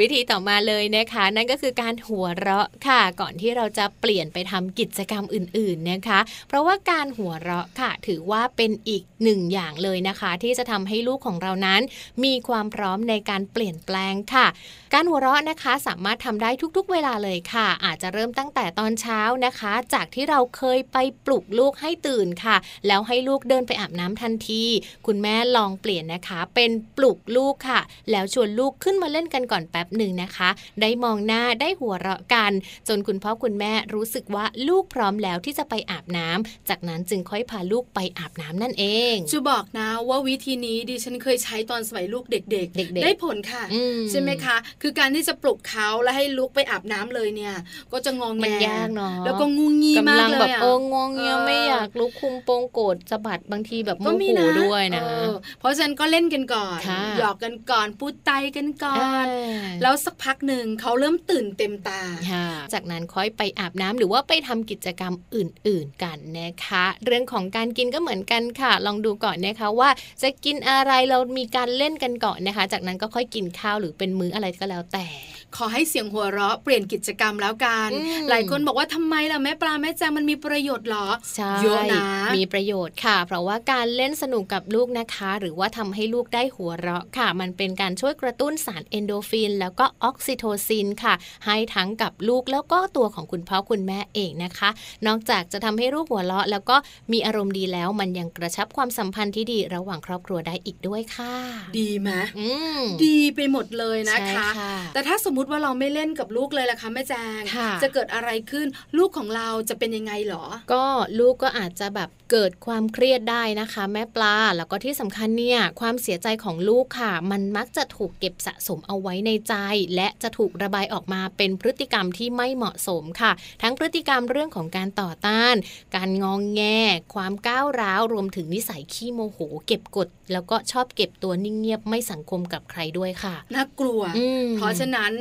วิธีต่อมาเลยนะคะ นั่นก็คือการหัวเราะค่ะ ก่อนที่เราจะเปลี่ยนไปทำกิจกรรมอื่น ๆนะคะ เพราะว่าการหัวเราะค่ะ ถือว่าเป็นอีกหนึ่งอย่างเลยนะคะ ที่จะทำให้ลูกของเรานั้น มีความพร้อมในการเปลี่ยนแปลงค่ะ การหัวเราะนะคะสามารถทำได้ทุกๆ เวลาเลยค่ะ อาจจะเริ่มตั้งแต่ตอนเช้านะคะ จากที่เราเคยไปปลุกลูกให้ตื่นค่ะ แล้วให้ลูกเดินไปอาบน้ำทันที คุณแม่ลองเปลี่ยนนะคะ เป็นปลุกลูกค่ะ แล้วชวนลูกขึ้นมาเล่นกันก่อนแป๊บหนึ่งนะคะ ได้มองหน้าได้หัวเราะกัน จนคุณพ่อคุณแม่รู้สึกว่าลูกพร้อมแล้วที่จะไปอาบน้ำจากนั้นจึงค่อยพาลูกไปอาบน้ำนั่นเองจะบอกนะว่าวิธีนี้ดิฉันเคยใช้ตอนสมัยลูกเด็กเด็กๆได้ผลค่ะอืมใช่ไหมคะ คือการที่จะปลุกเขาแล้วให้ลุกไปอาบน้ำเลยเนี่ย ก็จะงองแงมันยากเนาะแล้วก็งูงี้มากกำลังเลยแบบอะโอ้งงเงียเออไม่อยากลุกคุมโปงโกรธสะบัดบางทีแบบโมก็โหมีนะด้วยนะเออเพราะฉะนั้นก็เล่นกันก่อนค่ะหยอกกันก่อนพูดไตกันก่อนอ่าแล้วสักพักหนึ่งเขาเริ่มตื่นเต็มตาค่ะจากนั้นค่อยไปอาบน้ำหรือว่าไปทำกิจกรรมอื่น ๆ กันนะคะ เรื่องของการกินก็เหมือนกันค่ะลองดูก่อนนะคะว่าจะกินอะไรเรามีการเล่นกันก่อนนะคะ จากนั้นก็ค่อยกินข้าวหรือเป็นมื้ออะไรก็แล้วแต่ขอให้เสียงหัวเราะเปลี่ยนกิจกรรมแล้วกันอืมหลายคนบอกว่าทำไมล่ะแม่ปลาแม่แจงมันมีประโยชน์เหรอใช่เยอะนะมีประโยชน์ค่ะ เพราะว่าการเล่นสนุกกับลูกนะคะ หรือว่าทำให้ลูกได้หัวเราะค่ะ มันเป็นการช่วยกระตุ้นสารเอนโดรฟิน แล้วก็ออกซิโทซินค่ะ ให้ทั้งกับลูกแล้วก็ตัวของคุณพ่อคุณแม่เองนะคะ นอกจากจะทำให้ลูกหัวเราะ แล้วก็มีอารมณ์ดีแล้วมันยังกระชับความสัมพันธ์ที่ดีระหว่างครอบครัวได้อีกด้วยค่ะ ดีไหมอืมดีไปหมดเลยนะคะใช่ค่ะแต่ถ้าสมมุติว่าเราไม่เล่นกับลูกเลยล่ะคะแม่แจงค่ะจะเกิดอะไรขึ้นลูกของเราจะเป็นยังไงเหรอ ก็ลูกก็อาจจะแบบเกิดความเครียดได้นะคะ แม่ปลา แล้วก็ที่สำคัญเนี่ยความเสียใจของลูกค่ะ มันมักจะถูกเก็บสะสมเอาไว้ในใจ และจะถูกระบายออกมาเป็นพฤติกรรมที่ไม่เหมาะสมค่ะ ทั้งพฤติกรรมเรื่องของการต่อต้าน การงองแง ความก้าวร้าวรวมถึงนิสัยขี้โมโห เก็บกด แล้วก็ชอบเก็บตัวนิ่งเงียบไม่สังคมกับใครด้วยค่ะน่ากลัวอืมเพราะฉะนั้น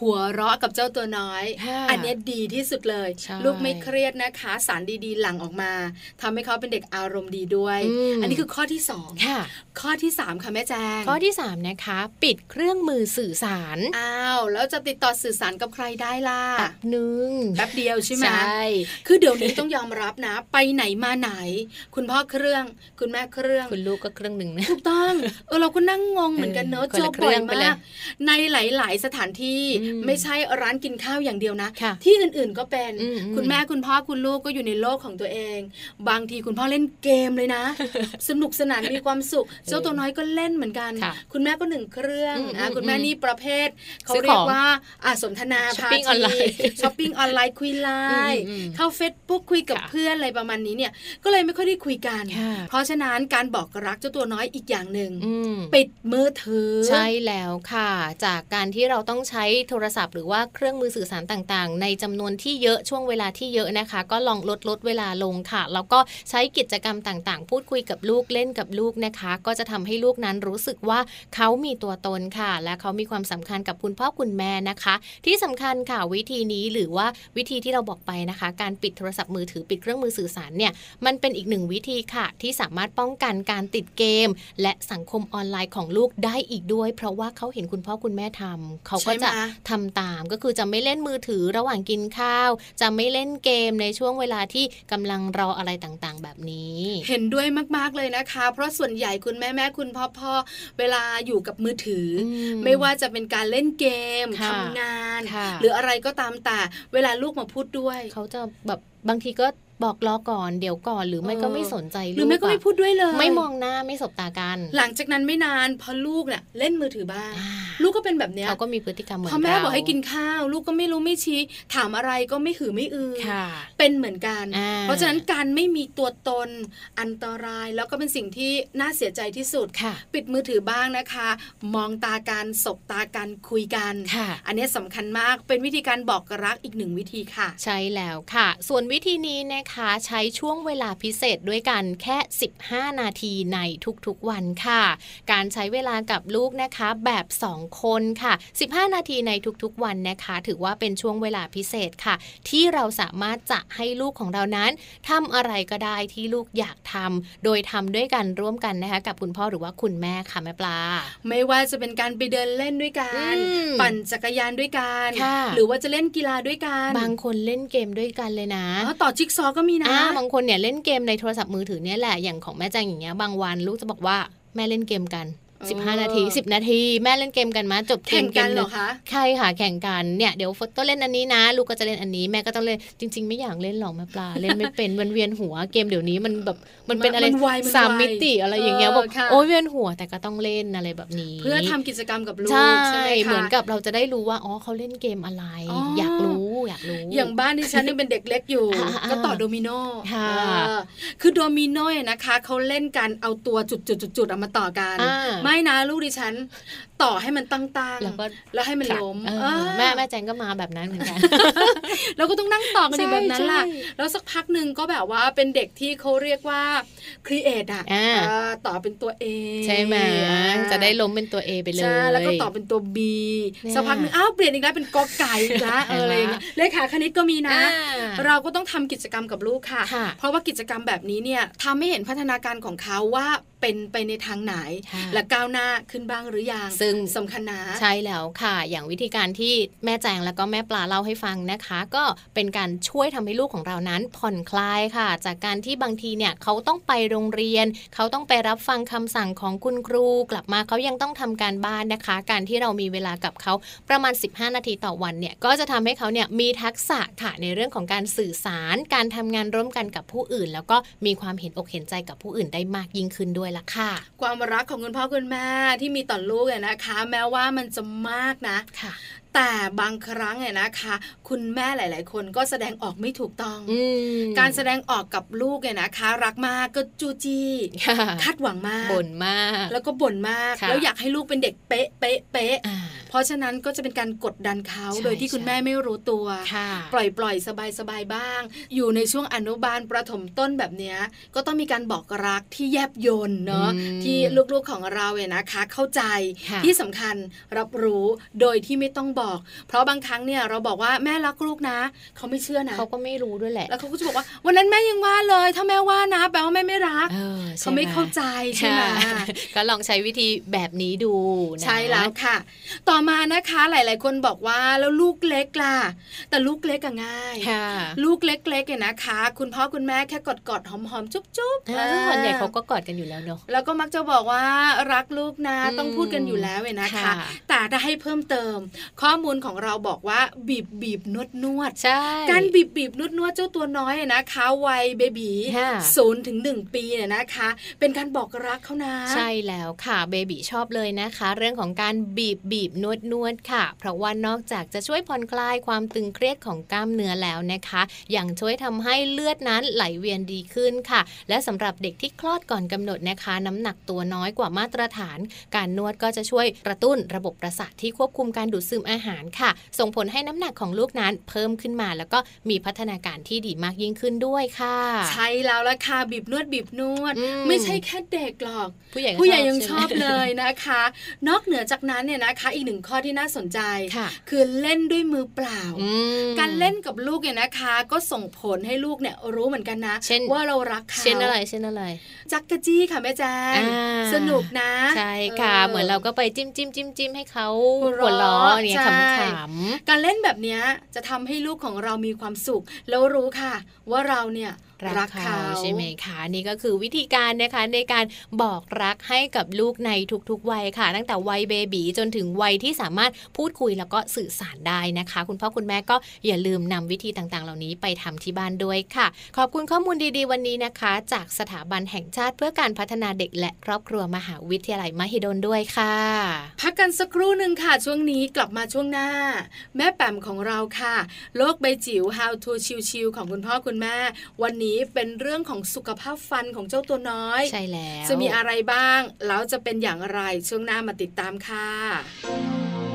หัวเราะกับเจ้าตัวน้อยค่ะอันเนี้ยดีที่สุดเลยใช่ลูกไม่เครียดนะคะ สารดีๆ หลั่งออกมาทำให้เขาเป็นเด็กอารมณ์ดีด้วยอืมอันนี้คือข้อที่สองค่ะ ข้อที่สามค่ะแม่แจง ข้อที่ 3 นะคะ ปิดเครื่องมือสื่อสาร อ้าว แล้วจะติดต่อสื่อสารกับใครได้ล่ะแป๊บหนึ่งแป๊บเดียวใช่ไหมใช่ คือเดี๋ยวนี้ต้องยอมรับนะ ไปไหนมาไหน คุณพ่อเครื่อง คุณแม่เครื่อง คุณลูกก็เครื่องหนึ่งนะถูกต้อง เออเราก็นั่งงงเหมือนกันเนอะเออคนเจอละเคบ่รื่อยองไปเลมายกในหลาย ๆ สถานที่อืมไม่ใช่ร้านกินข้าวอย่างเดียวนะค่ะที่อื่นๆก็เป็นอืมอืมคุณแม่คุณพ่อคุณลูกก็อยู่ในโลกของตัวเอง บางทีคุณพ่อเล่นเกมเลยนะ สนุกสนานมีความสุข เจ้าตัวน้อยก็เล่นเหมือนกันค่ะคุณแม่ก็หนึ่งเครื่องอืมอะอืมคุณแม่นี่ประเภท เขาซื้อเรียขกองว่าอะสนทนาช้อปปิ้งออนไลน์ช้อปปิ้งออนไลน์คุยไลน์อืมอืมเข้าเฟซบุ๊กคุยกับค่ะเพื่อนอะไรประมาณนี้เนี่ยก็เลยไม่ค่อยได้คุยกันค่ะเพราะฉะนั้นการบอกรักเจ้าตัวน้อยอีกอย่างหนึ่งอืมปิดมือถือ ใช่แล้วค่ะ จากการที่เราต้องใช้โทรศัพท์หรือว่าเครื่องมือสื่อสารต่างๆ ในจำนวนที่เยอะช่วงเวลาที่เยอะนะคะ ก็ลองลดลดเวลาลงค่ะ แล้วก็ใช้กิจกรรมต่างๆ พูดคุยกับลูกเล่นกับลูกนะคะ ก็จะทำให้ลูกนั้นรู้สึกว่าเขามีตัวตนค่ะ และเขามีความสำคัญกับคุณพ่อคุณแม่นะคะ ที่สำคัญค่ะวิธีนี้หรือว่าวิธีที่เราบอกไปนะคะ การปิดโทรศัพท์มือถือปิดเครื่องมือสื่อสารเนี่ยมันเป็นอีกหนึ่งวิธีค่ะ ที่สามารถป้องกันการติดเกม และสังคมออนไลน์ของลูกได้อีกด้วย เพราะว่าเขาเห็นคุณพ่อคุณแม่ทำเขาก็จะทำตามก็คือจะไม่เล่นมือถือระหว่างกินข้าว จะไม่เล่นเกมในช่วงเวลาที่กำลังรออะไรต่างๆ แบบนี้ เห็นด้วยมากๆเลยนะคะ เพราะส่วนใหญ่คุณแม่แม่คุณพ่อพ่อเวลาอยู่กับมือถืออมไม่ว่าจะเป็นการเล่นเกมค่ะทำงานค่ะหรืออะไรก็ตามแต่เวลาลูกมาพูดด้วย เขาจะแบบบางทีก็ บอกรอก่อนเดี๋ยวก่อนหรือไม่เออก็ไม่สนใจลูกหรือไม่ก็ไม่ะพูดด้วยเลย ไม่มองหน้าไม่สบตากัน หลังจากนั้นไม่นานพอลูกเนี่ยเล่นมือถือบ้างอ่าลูกก็เป็นแบบเนี้ยเขาก็มีพฤติกรรมเหมือนพอแม่เราบอกให้กินข้าว ลูกก็ไม่รู้ไม่ชี้ ถามอะไรก็ไม่หือไม่อือค่ะเป็นเหมือนกันอ่าเพราะฉะนั้นการไม่มีตัวตนอันตรายแล้วก็เป็นสิ่งที่น่าเสียใจที่สุดค่ะปิดมือถือบ้างนะคะ มองตากันสบตากันคุยกันค่ะอันนี้สำคัญมากเป็นวิธีการบอกรักอีกหนึ่งวิธีค่ะ ใช่แล้วค่ะ ส่วนวิธีนี้นะคะใช้ช่วงเวลาพิเศษด้วยกันแค่ 15 นาทีในทุกๆวันค่ะ การใช้เวลากับลูกนะคะแบบ 2 คนค่ะ 15 นาทีในทุกๆวันนะคะ ถือว่าเป็นช่วงเวลาพิเศษค่ะ ที่เราสามารถจะให้ลูกของเรานั้นทำอะไรก็ได้ที่ลูกอยากทำโดยทำด้วยกันร่วมกันนะคะกับคุณพ่อหรือว่าคุณแม่ค่ะแม่ปลา ไม่ว่าจะเป็นการไปเดินเล่นด้วยกันอืมปั่นจักรยานด้วยกันค่ะหรือว่าจะเล่นกีฬาด้วยกัน บางคนเล่นเกมด้วยกันเลยนะอ๋อต่อจิ๊กซอว์ก็มีนะบางคนเนี่ยเล่นเกมในโทรศัพท์มือถือเนี่ยแหละอย่างของแม่แจงอย่างเงี้ยบางวันลูกจะบอกว่าแม่เล่นเกมกัน 15 นาที 10 นาที แม่เล่นเกมกันมาจบเกแข่มงเกกันมเหหรนึ่องคะใช่ค่ะแข่งกันเนี่ยเดี๋ยวโฟโต้เล่นอันนี้นะ ลูกก็จะเล่นอันนี้แม่ก็ต้องเล่นจริง ๆ ไม่อยากเล่นหรอกแม่ปลาเล่นไม่เป็นมันเวียนหัวเกมเดี๋ยวนี้มันแบบมันเป็นอะไรมันไวมันไวสามมิติอะไรอย่างเงี้ยเออแบบค่ะโอ้ยเวียนหัวแต่ก็ต้องเล่นอะไรแบบนี้ เพื่อทำกิจกรรมกับลูกใช่ใช่ไหมคะเหมือนกับเราจะได้รู้ว่าอ๋อเขาเล่นเกมอะไรอ๋อออยากรู้อยากรู้ อย่างบ้านที่ฉันยังเป็นเด็กเล็กอยู่อ่าๆก็ต่อโดมิโนค่ะเออคือโดมิโนเนี่ยนะคะเขาเล่นกันเอาตัวจุดๆๆๆเอามาต่อกันอ่าไม่นะลูกดิฉันต่อให้มันตั้งๆแล้วก็แล้วให้มันล้มเออเออแม่แม่แจงก็มาแบบนั้นเหมือนกันแล้วก็ต้องนั่งต่อกันอยู่ใช่แบบนั้นล่ะใช่แล้วสักพักหนึ่งก็แบบว่าเป็นเด็กที่เขาเรียกว่าครีเอทอะอ่าเออต่อเป็นตัว A ใช่ไหมอ่าจะได้ล้มเป็นตัว A ไปเลยใช่แล้วก็ต่อเป็นตัว B เนี่ยสักพักหนึ่งอ้าวเปลี่ยนอีกแล้วเป็นกอไก่อีกแล้วเอออะไรอย่างเงี้ยเลขาคณิตก็มีนะอ่าเราก็ต้องทำกิจกรรมกับลูกค่ะค่ะ เพราะว่ากิจกรรมแบบนี้เนี่ยทำให้เห็นพัฒนาการของเขาว่าเป็นไปในทางไหนค่ะและก้าวหน้าขึ้นบ้างหรือยังซึ่งสำคัญนะ ใช่แล้วค่ะ อย่างวิธีการที่แม่แจงแล้วก็แม่ปลาเล่าให้ฟังนะคะ ก็เป็นการช่วยทำให้ลูกของเรานั้นผ่อนคลายค่ะ จากการที่บางทีเนี่ยเขาต้องไปโรงเรียน เขาต้องไปรับฟังคำสั่งของคุณครู กลับมาเขายังต้องทำการบ้านนะคะ การที่เรามีเวลากับเขาประมาณ 15 นาทีต่อวันเนี่ยก็จะทำให้เขาเนี่ยมีทักษะค่ะในเรื่องของการสื่อสาร การทำงานร่วมกันกับผู้อื่น แล้วก็มีความเห็นอกเห็นใจกับผู้อื่นได้มากยิ่งขึ้นด้วยละค่ะ ความรักของคุณพ่อคุณแม่ที่มีต่อลูกเนี่ยนะคะ แม้ว่ามันจะมากนะะ แต่บางครั้งเนี่ยนะคะ คุณแม่หลาย ๆ คนก็แสดงออกไม่ถูกต้องอืมการแสดงออกกับลูกเนี่ยนะคะ รักมากก็จูจี้ค่ะคาดหวังมากบ่นมาก แล้วก็บ่นมากค่ะแล้วอยากให้ลูกเป็นเด็กเป๊ะเป๊ะเป๊ะอ่าเพราะฉะนั้นก็จะเป็นการกดดันเขาใช่โดยที่คุณใช่แม่ไม่รู้ตัวค่ะปล่อยปล่อยสบายสบายบ้าง อยู่ในช่วงอนุบาลประถมต้นแบบเนี้ยก็ต้องมีการบอกรักที่แยบยนเนาะอืมที่ลูกๆของเราเนี่ยนะคะ เข้าใจค่ะที่สำคัญรับรู้โดยที่ไม่ต้องบอกเพราะบางครั้งเนี่ยเราบอกว่าแม่รักลูกนะ เขาไม่เชื่อนะเขาก็ไม่รู้ด้วยแหละ แล้วเขาก็จะบอกว่า วันนั้นแม่ยังว่าเลย ถ้าแม่ว่านะแปลว่าแม่ไม่รักเออเขาไม่เข้าใจใช่ไหมค่ะก็ลองใช้วิธีแบบนี้ดูนะใช่แล้วค่ะ ต่อมานะคะหลาย ๆ คนบอกว่าแล้วลูกเล็กล่ะ แต่ลูกเล็กก็ง่ายค่ะลูกเล็กๆเนี่ยนะคะ คุณพ่อคุณแม่แค่กอดกอดๆหอมๆจุ๊บๆอ่าซึ่งส่วนใหญ่เขาก็กอดกันอยู่แล้วเนอะแล้วก็มักจะบอกว่ารักลูกนะอืมต้องพูดกันอยู่แล้วเนี่ยนะคะค่ะแต่ถ้าให้เพิ่มเติม ข้อมูลของเราบอกว่าบีบบีบนวดนวดใช่การบีบบีบนวดนวดเจ้าตัวน้อยอะนะคะวัยเบบีค่ะศูนย์ถึงหนึ่งปีเนี่ยนะคะ เป็นการบอกรักเขานะ ใช่แล้วค่ะเบบีชอบเลยนะคะ เรื่องของการบีบบีบนวดนวดค่ะ เพราะว่านอกจากจะช่วยผ่อนคลายความตึงเครียดของกล้ามเนื้อแล้วนะคะยังช่วยทำให้เลือดนั้นไหลเวียนดีขึ้นค่ะ และสำหรับเด็กที่คลอดก่อนกำหนดนะคะ น้ำหนักตัวน้อยกว่ามาตรฐาน การนวดก็จะช่วยกระตุ้นระบบประสาทที่ควบคุมการดูดซึมอาหารค่ะ ส่งผลให้น้ำหนักของลูกนั้นเพิ่มขึ้นมา แล้วก็มีพัฒนาการที่ดีมากยิ่งขึ้นด้วยค่ะ ใช่แล้วละค่ะบีบนวดบีบนวดอืมไม่ใช่แค่เด็กหรอก ผู้ใหญ่ก็ผู้ใหญ่ยังชช่อบไหมเลยนะคะ นอกเหนือจากนั้นเนี่ยนะคะ อีกหนึ่งข้อที่น่าสนใจค่ะคือเล่นด้วยมือเปล่าอืมการเล่นกับลูกเนี่ยนะคะ ก็ส่งผลให้ลูกเนี่ยรู้เหมือนกันนะเช่นว่าเรารักเขาเช่นอะไรเช่นอะไร จักกะจี้ค่ะแม่แจ้งอ่าสนุกนะ ใช่ค่ะออเหมือนเราก็ไปจิ้มจิ้มจิ้มจิ้มให้เขาหัวเราะหัวเราะเนี่ยใช่ขำการเล่นแบบเนี้ยจะทำให้ลูกของเรามีความสุข แล้วรู้ค่ะ ว่าเราเนี่ยๆ รักเขาใช่ไหมคะนี่ก็คือวิธีการนะคะในการบอกรักให้กับลูกในทุกๆวัยค่ะ ตั้งแต่วัยเบบีจนถึงวัยที่สามารถพูดคุยแล้วก็สื่อสารได้นะคะ คุณพ่อคุณแม่ก็อย่าลืมนำวิธีต่างๆ เหล่านี้ไปทำที่บ้านด้วยค่ะ ขอบคุณข้อมูลดีๆ วันนี้นะคะ จากสถาบันแห่งชาติเพื่อการพัฒนาเด็กและครอบครัวมหาวิทยาลัยมหิดลด้วยค่ะ พักกันสักครู่หนึ่งค่ะช่วงนี้กลับมาช่วงหน้า แม่แปมของเราค่ะ โลกใบจิ๋ว How to ชิวๆของคุณพ่อคุณแม่วันนี้เป็นเรื่องของสุขภาพฟันของเจ้าตัวน้อย ใช่แล้ว จะมีอะไรบ้าง แล้วจะเป็นอย่างไร ช่วงหน้ามาติดตามค่ะ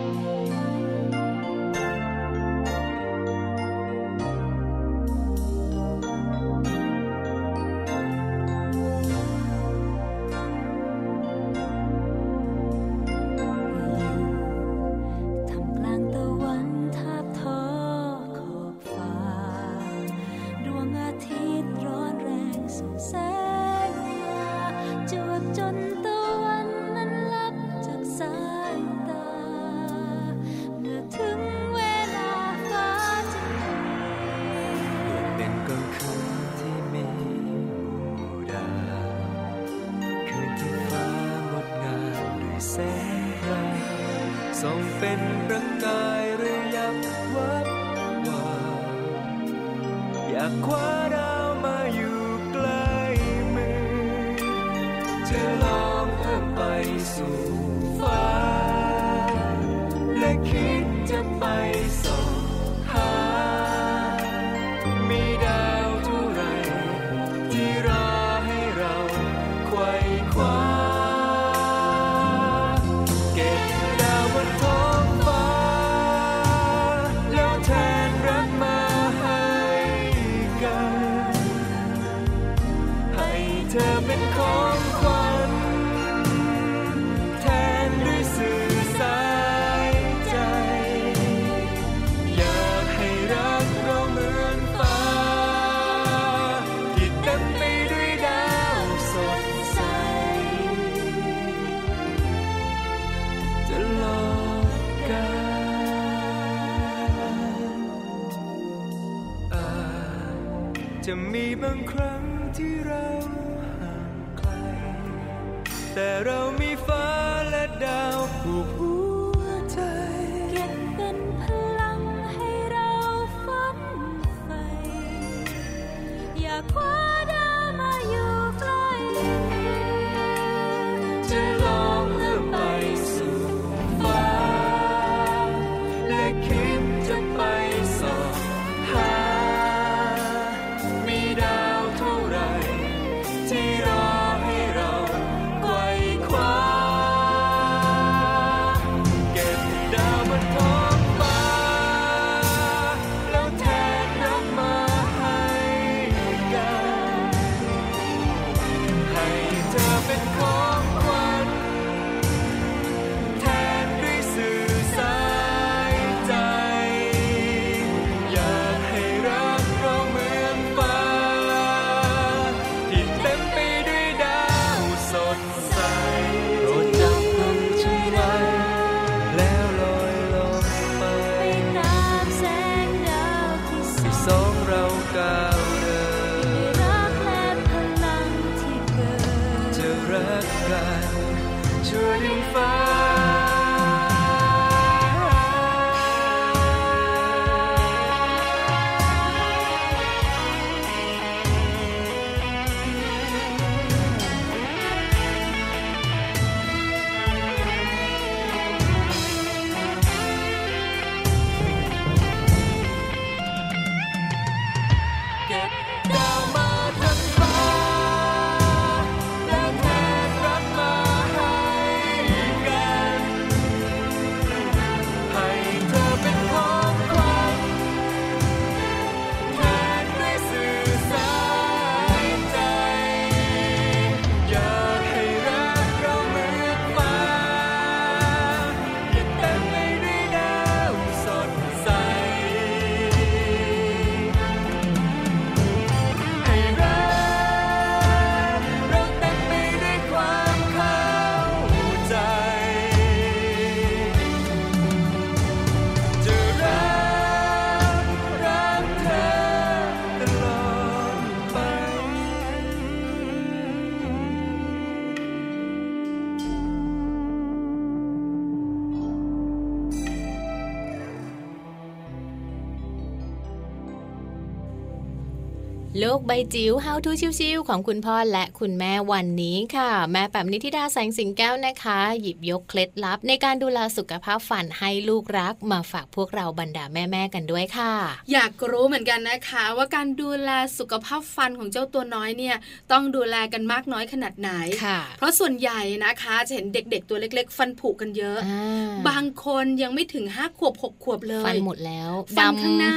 กใบจิ๋ว How to ชิวๆของคุณพ่อและคุณแม่วันนี้ค่ะ แม่แปมนิธิดาแสงสิงแก้วนะคะ หยิบยกเคล็ดลับ ในการดูแลสุขภาพฟันให้ลูกรักมาฝากพวกเราบรรดาแม่ๆกันด้วยค่ะ อยากรู้เหมือนกันนะคะ ว่าการดูแลสุขภาพฟันของเจ้าตัวน้อยเนี่ยต้องดูแลกันมากน้อยขนาดไหนค่ะเพราะส่วนใหญ่นะคะจะเห็นเด็ก ๆ ตัวเล็ก ๆ ฟันผุกันเยอะอ่าบางคนยังไม่ถึงห้าขวบหกขวบเลยฟันหมดแล้วฟันดำข้างหน้า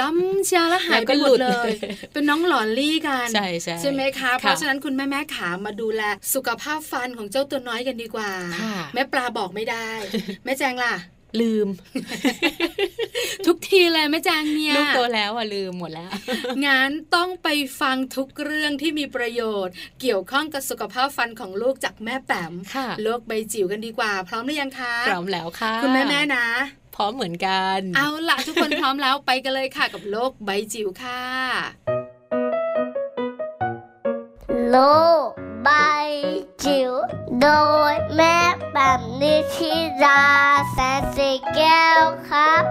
ดำเชียวแล้วหายไปหมดเลยเป็นน้องหลอนลี่กันใช่ใช่ไหมคะ เพราะฉะนั้นคุณแม่แม่ๆขามาดูแลสุขภาพฟันของเจ้าตัวน้อยกันดีกว่าค่ะแม่ปลาบอกไม่ได้ แม่แจงล่ะลืม ทุกทีเลยแม่แจงเนี่ยลูกโตแล้วอะลืมหมดแล้วงั้นต้องไปฟังทุกเรื่องที่มีประโยชน์ เกี่ยวข้องกับสุขภาพฟันของลูกจากแม่แปมค่ะโลกใบจิ๋วกันดีกว่า พร้อมหรือยังคะพร้อมแล้วค่ะ คุณแม่แม่ๆนะ พร้อมเหมือนกัน เอาล่ะทุกคนพร้อมแล้วไปกันเลยค่ะกับโลกใบจิ๋วค่ะ โลกใบจิ๋วโดยแม่แบบนิชิราแสนสีแก้วครับ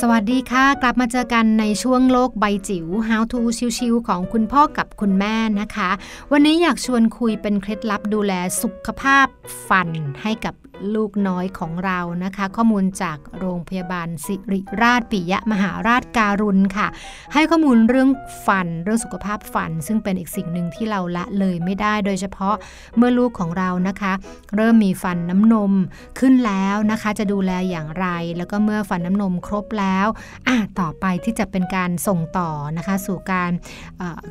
สวัสดีค่ะ กลับมาเจอกันในช่วงโลกใบจิ๋ว How to ชิวๆของคุณพ่อกับคุณแม่นะคะ วันนี้อยากชวนคุยเป็นเคล็ดลับดูแลสุขภาพฟันให้กับ ลูกน้อยของเรานะคะ ข้อมูลจากโรงพยาบาลสิริราชปิยมหาราชการุณค่ะ ให้ข้อมูลเรื่องฟันเรื่องสุขภาพฟัน ซึ่งเป็นอีกสิ่งหนึ่งที่เราละเลยไม่ได้ โดยเฉพาะเมื่อลูกของเรานะคะ เริ่มมีฟันน้ำนมขึ้นแล้วนะคะ จะดูแลอย่างไร แล้วก็เมื่อฟันน้ำนมครบแล้วอะต่อไปที่จะเป็นการส่งต่อนะคะ สู่การ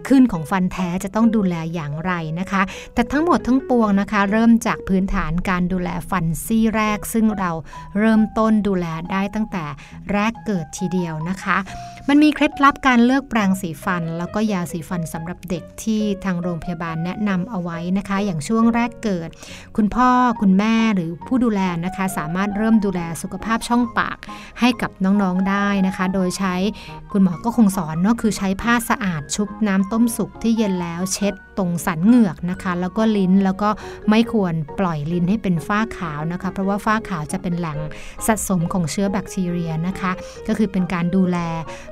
ขึ้นของฟันแท้จะต้องดูแลอย่างไรนะคะ แต่ทั้งหมดทั้งปวงนะคะ เริ่มจากพื้นฐานการดูแลฟันซี่แรก ซึ่งเราเริ่มต้นดูแลได้ตั้งแต่แรกเกิดทีเดียวนะคะมันมีเคล็ดลับการเลือกแปรงสีฟัน แล้วก็ยาสีฟันสำหรับเด็กที่ทางโรงพยาบาลแนะนำเอาไว้นะคะ อย่างช่วงแรกเกิด คุณพ่อคุณแม่หรือผู้ดูแลนะคะ สามารถเริ่มดูแลสุขภาพช่องปากให้กับน้องๆได้นะคะ โดยใช้คุณหมอก็คงสอนเนาะคือใช้ผ้าสะอาดชุบน้ำต้มสุกที่เย็นแล้วเช็ดตรงสันเหงือกนะคะ แล้วก็ลิ้นแล้วก็ไม่ควรปล่อยลิ้นให้เป็นฝ้าขาวนะคะ เพราะว่าฝ้าขาวจะเป็นแหล่งสะสมของเชื้อแบคทีเรียนะคะ ก็คือเป็นการดูแล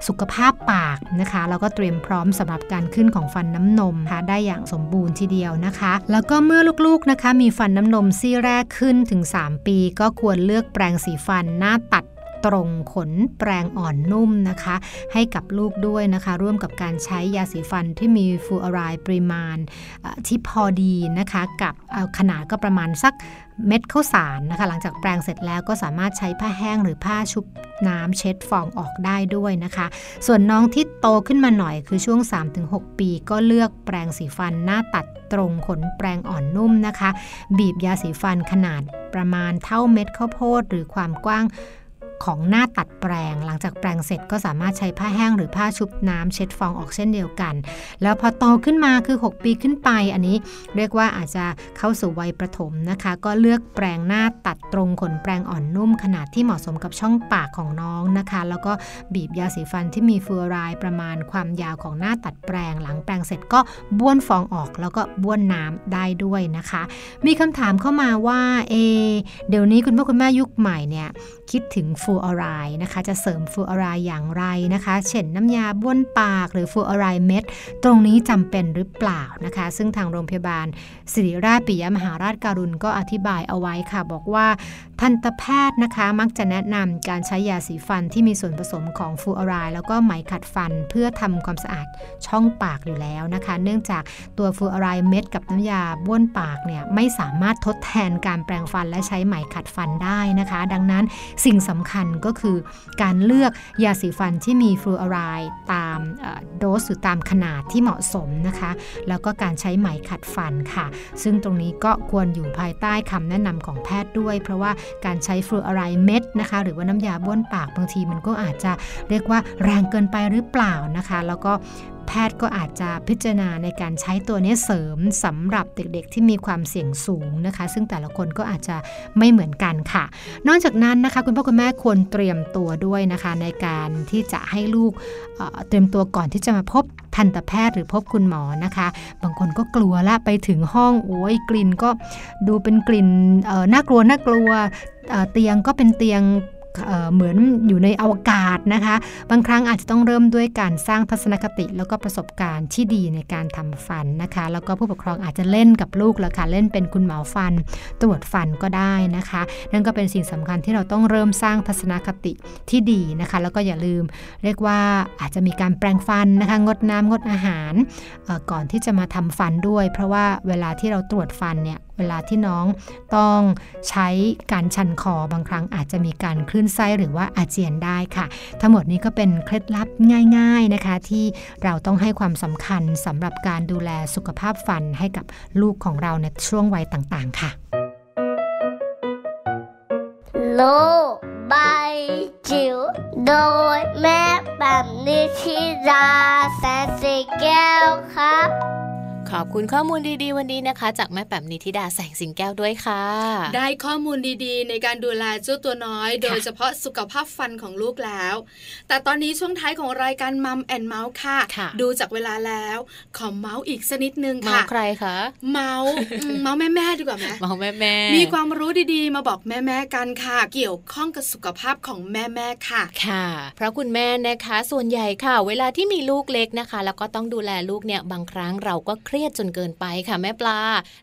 สุขภาพปากนะคะ แล้วก็เตรียมพร้อมสำหรับการขึ้นของฟันน้ำนมนะคะได้อย่างสมบูรณ์ทีเดียวนะคะ แล้วก็เมื่อลูกๆนะคะ มีฟันน้ำนมซี่แรกขึ้นถึง 3 ปี ก็ควรเลือกแปรงสีฟันหน้าตัด ตรงขนแปรงอ่อนนุ่มนะคะ ให้กับลูกด้วยนะคะ ร่วมกับการใช้ยาสีฟันที่มีฟูออไรด์ปริมาณที่พอดีนะคะ กับขนาดก็ประมาณสักเม็ดข้าวสารนะคะ หลังจากแปรงเสร็จแล้วก็สามารถใช้ผ้าแห้งหรือผ้าชุบน้ำเช็ดฟองออกได้ด้วยนะคะ ส่วนน้องที่โตขึ้นมาหน่อยคือช่วง 3-6 ปี ก็เลือกแปรงสีฟันหน้าตัดตรงขนแปรงอ่อนนุ่มนะคะ บีบยาสีฟันขนาดประมาณเท่าเม็ดข้าวโพดหรือความกว้าง ของหน้าตัดแปรงหลังจากแปรงเสร็จก็สามารถใช้ผ้าแห้งหรือผ้าชุบน้ำเช็ดฟองออกเช่นเดียวกัน แล้วพอโตขึ้นมาคือ 6 ปีขึ้นไปอันนี้ เรียกว่าอาจจะเข้าสู่วัยประถมนะคะ ก็เลือกแปรงหน้าตัดตรงขนแปรงอ่อนนุ่ม ขนาดที่เหมาะสมกับช่องปากของน้องนะคะ แล้วก็บีบยาสีฟันที่มีฟูออไรด์ประมาณความยาวของหน้าตัดแปรงหลังแปรงเสร็จก็บ้วนฟองออกแล้วก็บ้วนน้ำได้ด้วยนะคะ มีคำถามเข้ามาว่าเอเดี๋ยวนี้คุณพ่อคุณแม่ยุคใหม่เนี่ยคิดถึงฟลูออไรด์นะคะ จะเสริมฟูออไรด์อย่างไรนะคะ เช่นน้ำยาบ้วนปากหรือฟูออไรด์เม็ด ตรงนี้จำเป็นหรือเปล่านะคะ ซึ่งทางโรงพยาบาล ศิริราชปิยมหาราชการุณก็อธิบายเอาไว้ค่ะ บอกว่าทันตแพทย์นะคะมักจะแนะนำการใช้ยาสีฟันที่มีส่วนผสมของฟูออไรด์แล้วก็ไหมขัดฟันเพื่อทำความสะอาดช่องปากอยู่แล้วนะคะ เนื่องจากตัวฟูออไรด์เม็ดกับน้ำยาบ้วนปากเนี่ยไม่สามารถทดแทนการแปรงฟันและใช้ไหมขัดฟันได้นะคะ ดังนั้นสิ่งสำคัญก็คือการเลือกยาสีฟันที่มีฟลูออไรด์ตามโดสหรือตามขนาดที่เหมาะสมนะคะ แล้วก็การใช้ไหมขัดฟันค่ะ ซึ่งตรงนี้ก็ควรอยู่ภายใต้คำแนะนำของแพทย์ด้วย เพราะว่าการใช้ฟลูออไรด์เม็ดนะคะ หรือว่าน้ำยาบ้วนปากบางทีมันก็อาจจะเรียกว่าแรงเกินไปหรือเปล่านะคะ แล้วก็ แพทย์ก็อาจจะพิจารณาในการใช้ตัวนี้เสริมสำหรับเด็กๆ ที่มีความเสี่ยงสูงนะคะ ซึ่งแต่ละคนก็อาจจะไม่เหมือนกันค่ะ นอกจากนั้นนะคะคุณพ่อคุณแม่ควรเตรียมตัวด้วยนะคะ ในการที่จะให้ลูกเเตรียมตัวก่อนที่จะมาพบทันตแพทย์หรือพบคุณหมอนะคะ บางคนก็กลัวละไปถึงห้องโอ้ยกลิ่นก็ดูเป็นกลิ่นน่ากลัวน่ากลัวเตียงก็เป็นเตียง เหมือนอยู่ในอวกาศนะคะ บางครั้งอาจจะต้องเริ่มด้วยการสร้างทัศนคติ แล้วก็ประสบการณ์ที่ดีในการทำฟันนะคะ แล้วก็ผู้ปกครองอาจจะเล่นกับลูกแล้วค่ะเล่นเป็นคุณหมอฟัน ตรวจฟันก็ได้นะคะ นั่นก็เป็นสิ่งสำคัญที่เราต้องเริ่มสร้างทัศนคติที่ดีนะคะ แล้วก็อย่าลืมเรียกว่าอาจจะมีการแปรงฟันนะคะ งดน้ำงดอาหารก่อนที่จะมาทำฟันด้วย เพราะว่าเวลาที่เราตรวจฟันเนี่ย เวลาที่น้องต้องใช้การชันคอบางครั้งอาจจะมีการคลื่นไส้หรือว่าอาเจียนได้ค่ะ ทั้งหมดนี้ก็เป็นเคล็ดลับง่าย ๆนะคะ ที่เราต้องให้ความสำคัญสำหรับการดูแลสุขภาพฟันให้กับลูกของเราในช่วงวัยต่าง ๆ ค่ะ โลกใบจิ๋วโดยแม่แบบนิชิราแสนสีแก้วครับ ขอบคุณข้อมูลดีๆ วันนี้นะคะ จากแม่แป๋มนิธิดาแสงสิงแก้วด้วยค่ะ ได้ข้อมูลดีๆ ในการดูแลเจ้าตัวน้อย โดยเฉพาะสุขภาพฟันของลูกแล้ว แต่ตอนนี้ช่วงท้ายของรายการมัมแอนเมาส์ค่ะค่ะดูจากเวลาแล้วขอเมาส์อีกสักนิดนึงเมาค่ะใครคะเมาส์อืมเมาส์แม่ๆดีกว่าไหมเมาแม่แม่มีความรู้ดีๆ มาบอกแม่ๆกันค่ะ เกี่ยวข้องกับสุขภาพของแม่ๆค่ะ ค่ะ เพราะคุณแม่นะคะ ส่วนใหญ่ค่ะ เวลาที่มีลูกเล็กนะคะ แล้วก็ต้องดูแลลูกเนี่ยบางครั้งเราก็เครียดจนเกินไปค่ะแม่ปลา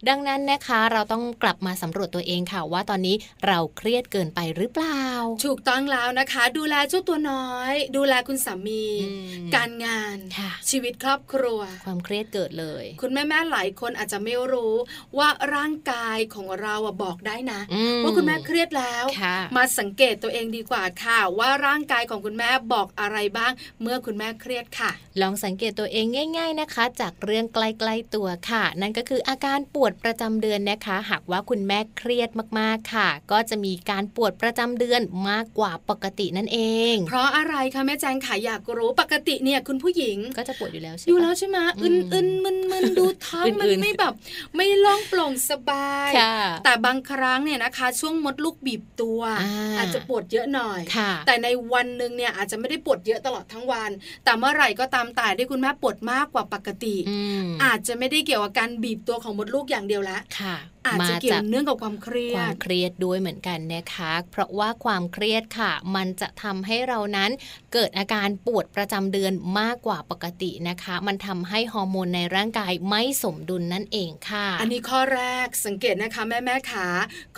ดังนั้นนะคะเราต้องกลับมาสำรวจตัวเองค่ะว่าตอนนี้เราเครียดเกินไปหรือเปล่า ถูกต้องแล้วนะคะ ดูแลเจ้าตัวน้อย ดูแลคุณสามีอืมการงานค่ะชีวิตครอบครัว ความเครียดเกิดเลย คุณแม่ๆหลายคนอาจจะไม่รู้ว่าร่างกายของเราอะบอกได้นะอืมว่าคุณแม่เครียดแล้วค่ะมาสังเกตตัวเองดีกว่าค่ะ ว่าร่างกายของคุณแม่บอกอะไรบ้าง เมื่อคุณแม่เครียดค่ะ ลองสังเกตตัวเองง่าย ๆนะคะ จากเรื่องใกล้ๆตัวค่ะ นั่นก็คืออาการปวดประจำเดือนนะคะ หากว่าคุณแม่เครียดมากๆค่ะ ก็จะมีการปวดประจำเดือนมากกว่าปกตินั่นเอง เพราะอะไรคะแม่แจงขายอยากรู้ปกติเนี่ยคุณผู้หญิงก็จะปวดอยู่แล้วใช่อยู่ปะแล้วใช่ไหมอือึมนอึนมึนมึนดูท้องมันอื่นๆไม่แบบไม่โล่องโปร่งสบายค่ะแต่บางครั้งเนี่ยนะคะ ช่วงมดลูกบีบตัวอ่าอาจจะปวดเยอะหน่อยค่ะแต่ในวันหนึ่งเนี่ยอาจจะไม่ได้ปวดเยอะตลอดทั้งวัน แต่เมื่อไหร่ก็ตามแต่ที่คุณแม่ปวดมากกว่าปกติอืมอาจจะไม่ได้เกี่ยวกับการบีบตัวของมดลูกอย่างเดียวละค่ะ อาจจะมาเกี่ยจาวกเนื่องกับความเครียความดเครียดด้วยเหมือนกันนะคะ เพราะว่าความเครียดค่ะ มันจะทำให้เรานั้นเกิดอาการปวดประจำเดือนมากกว่าปกตินะคะ มันทำให้ฮอร์โมนในร่างกายไม่สมดุลนั่นเองค่ะ อันนี้ข้อแรกสังเกตนะคะแม่แม่ๆขา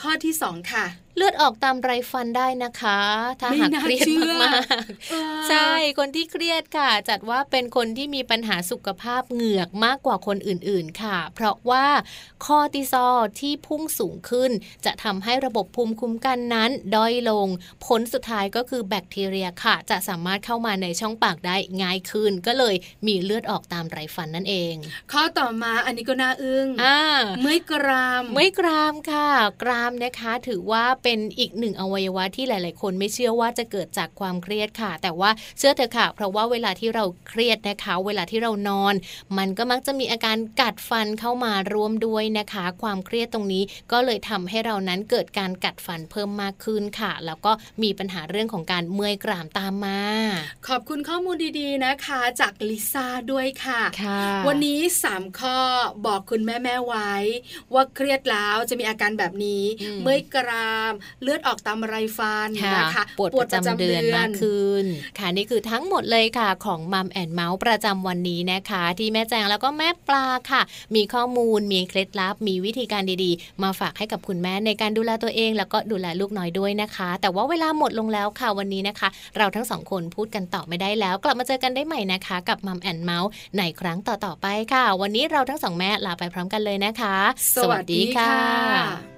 ข้อที่สองค่ะเลือดออกตามไรฟันได้นะคะ ถ้าไม่หากน่าเครียดเชื่อมากเออๆใช่คนที่เครียดค่ะ จัดว่าเป็นคนที่มีปัญหาสุขภาพเหงือกมากกว่าคนอื่นๆค่ะ เพราะว่าคอร์ติซอลที่พุ่งสูงขึ้น จะทำให้ระบบภูมิคุ้มกันนั้นด้อยลง ผลสุดท้ายก็คือแบคทีเรียค่ะ จะสามารถเข้ามาในช่องปากได้ง่ายขึ้น ก็เลยมีเลือดออกตามไรฟันนั่นเอง ข้อต่อมาอันนี้ก็น่าอึ้งอ่าเมื่อยกรามไม่กรามค่ะ กรามนะคะถือว่าเป็นอีกหนึ่งอวัยวะที่หลาย ๆ คนไม่เชื่อว่าจะเกิดจากความเครียดค่ะ แต่ว่าเชื่อเถอะค่ะ เพราะว่าเวลาที่เราเครียดนะคะ เวลาที่เรานอน มันก็มักจะมีอาการกัดฟันเข้ามารวมด้วยนะคะ ความเครียดตรงนี้ ก็เลยทำให้เรานั้นเกิดการกัดฟันเพิ่มมากขึ้นค่ะ แล้วก็มีปัญหาเรื่องของการเมื่อยกรามตามมา ขอบคุณข้อมูลดีๆนะคะ จากลิซ่าด้วยค่ะค่ะวันนี้ 3 ข้อบอกคุณแม่แม่ๆไว้ ว่าเครียดแล้วจะมีอาการแบบนี้อืมเมื่อยกราม เลือดออกตามไรฟันนะคะปวดประจำเดือนมากขึ้นค่ะนี่คือทั้งหมดเลยค่ะของ Mom and Mouth ประจำวันนี้นะคะ ที่แม่แจงแล้วก็แม่ปลาค่ะ มีข้อมูลมีเคล็ดลับมีวิธีการดีๆ มาฝากให้กับคุณแม่ในการดูแลตัวเอง แล้วก็ดูแลลูกน้อยด้วยนะคะ แต่ว่าเวลาหมดลงแล้วค่ะวันนี้นะคะ เราทั้งสองคนพูดกันต่อไม่ได้แล้ว กลับมาเจอกันได้ใหม่นะคะ กับ Mom and Mouthในครั้งต่อๆไปค่ะ วันนี้เราทั้งสองแม่ลาไปพร้อมกันเลยนะคะ สวัสดีค่ะ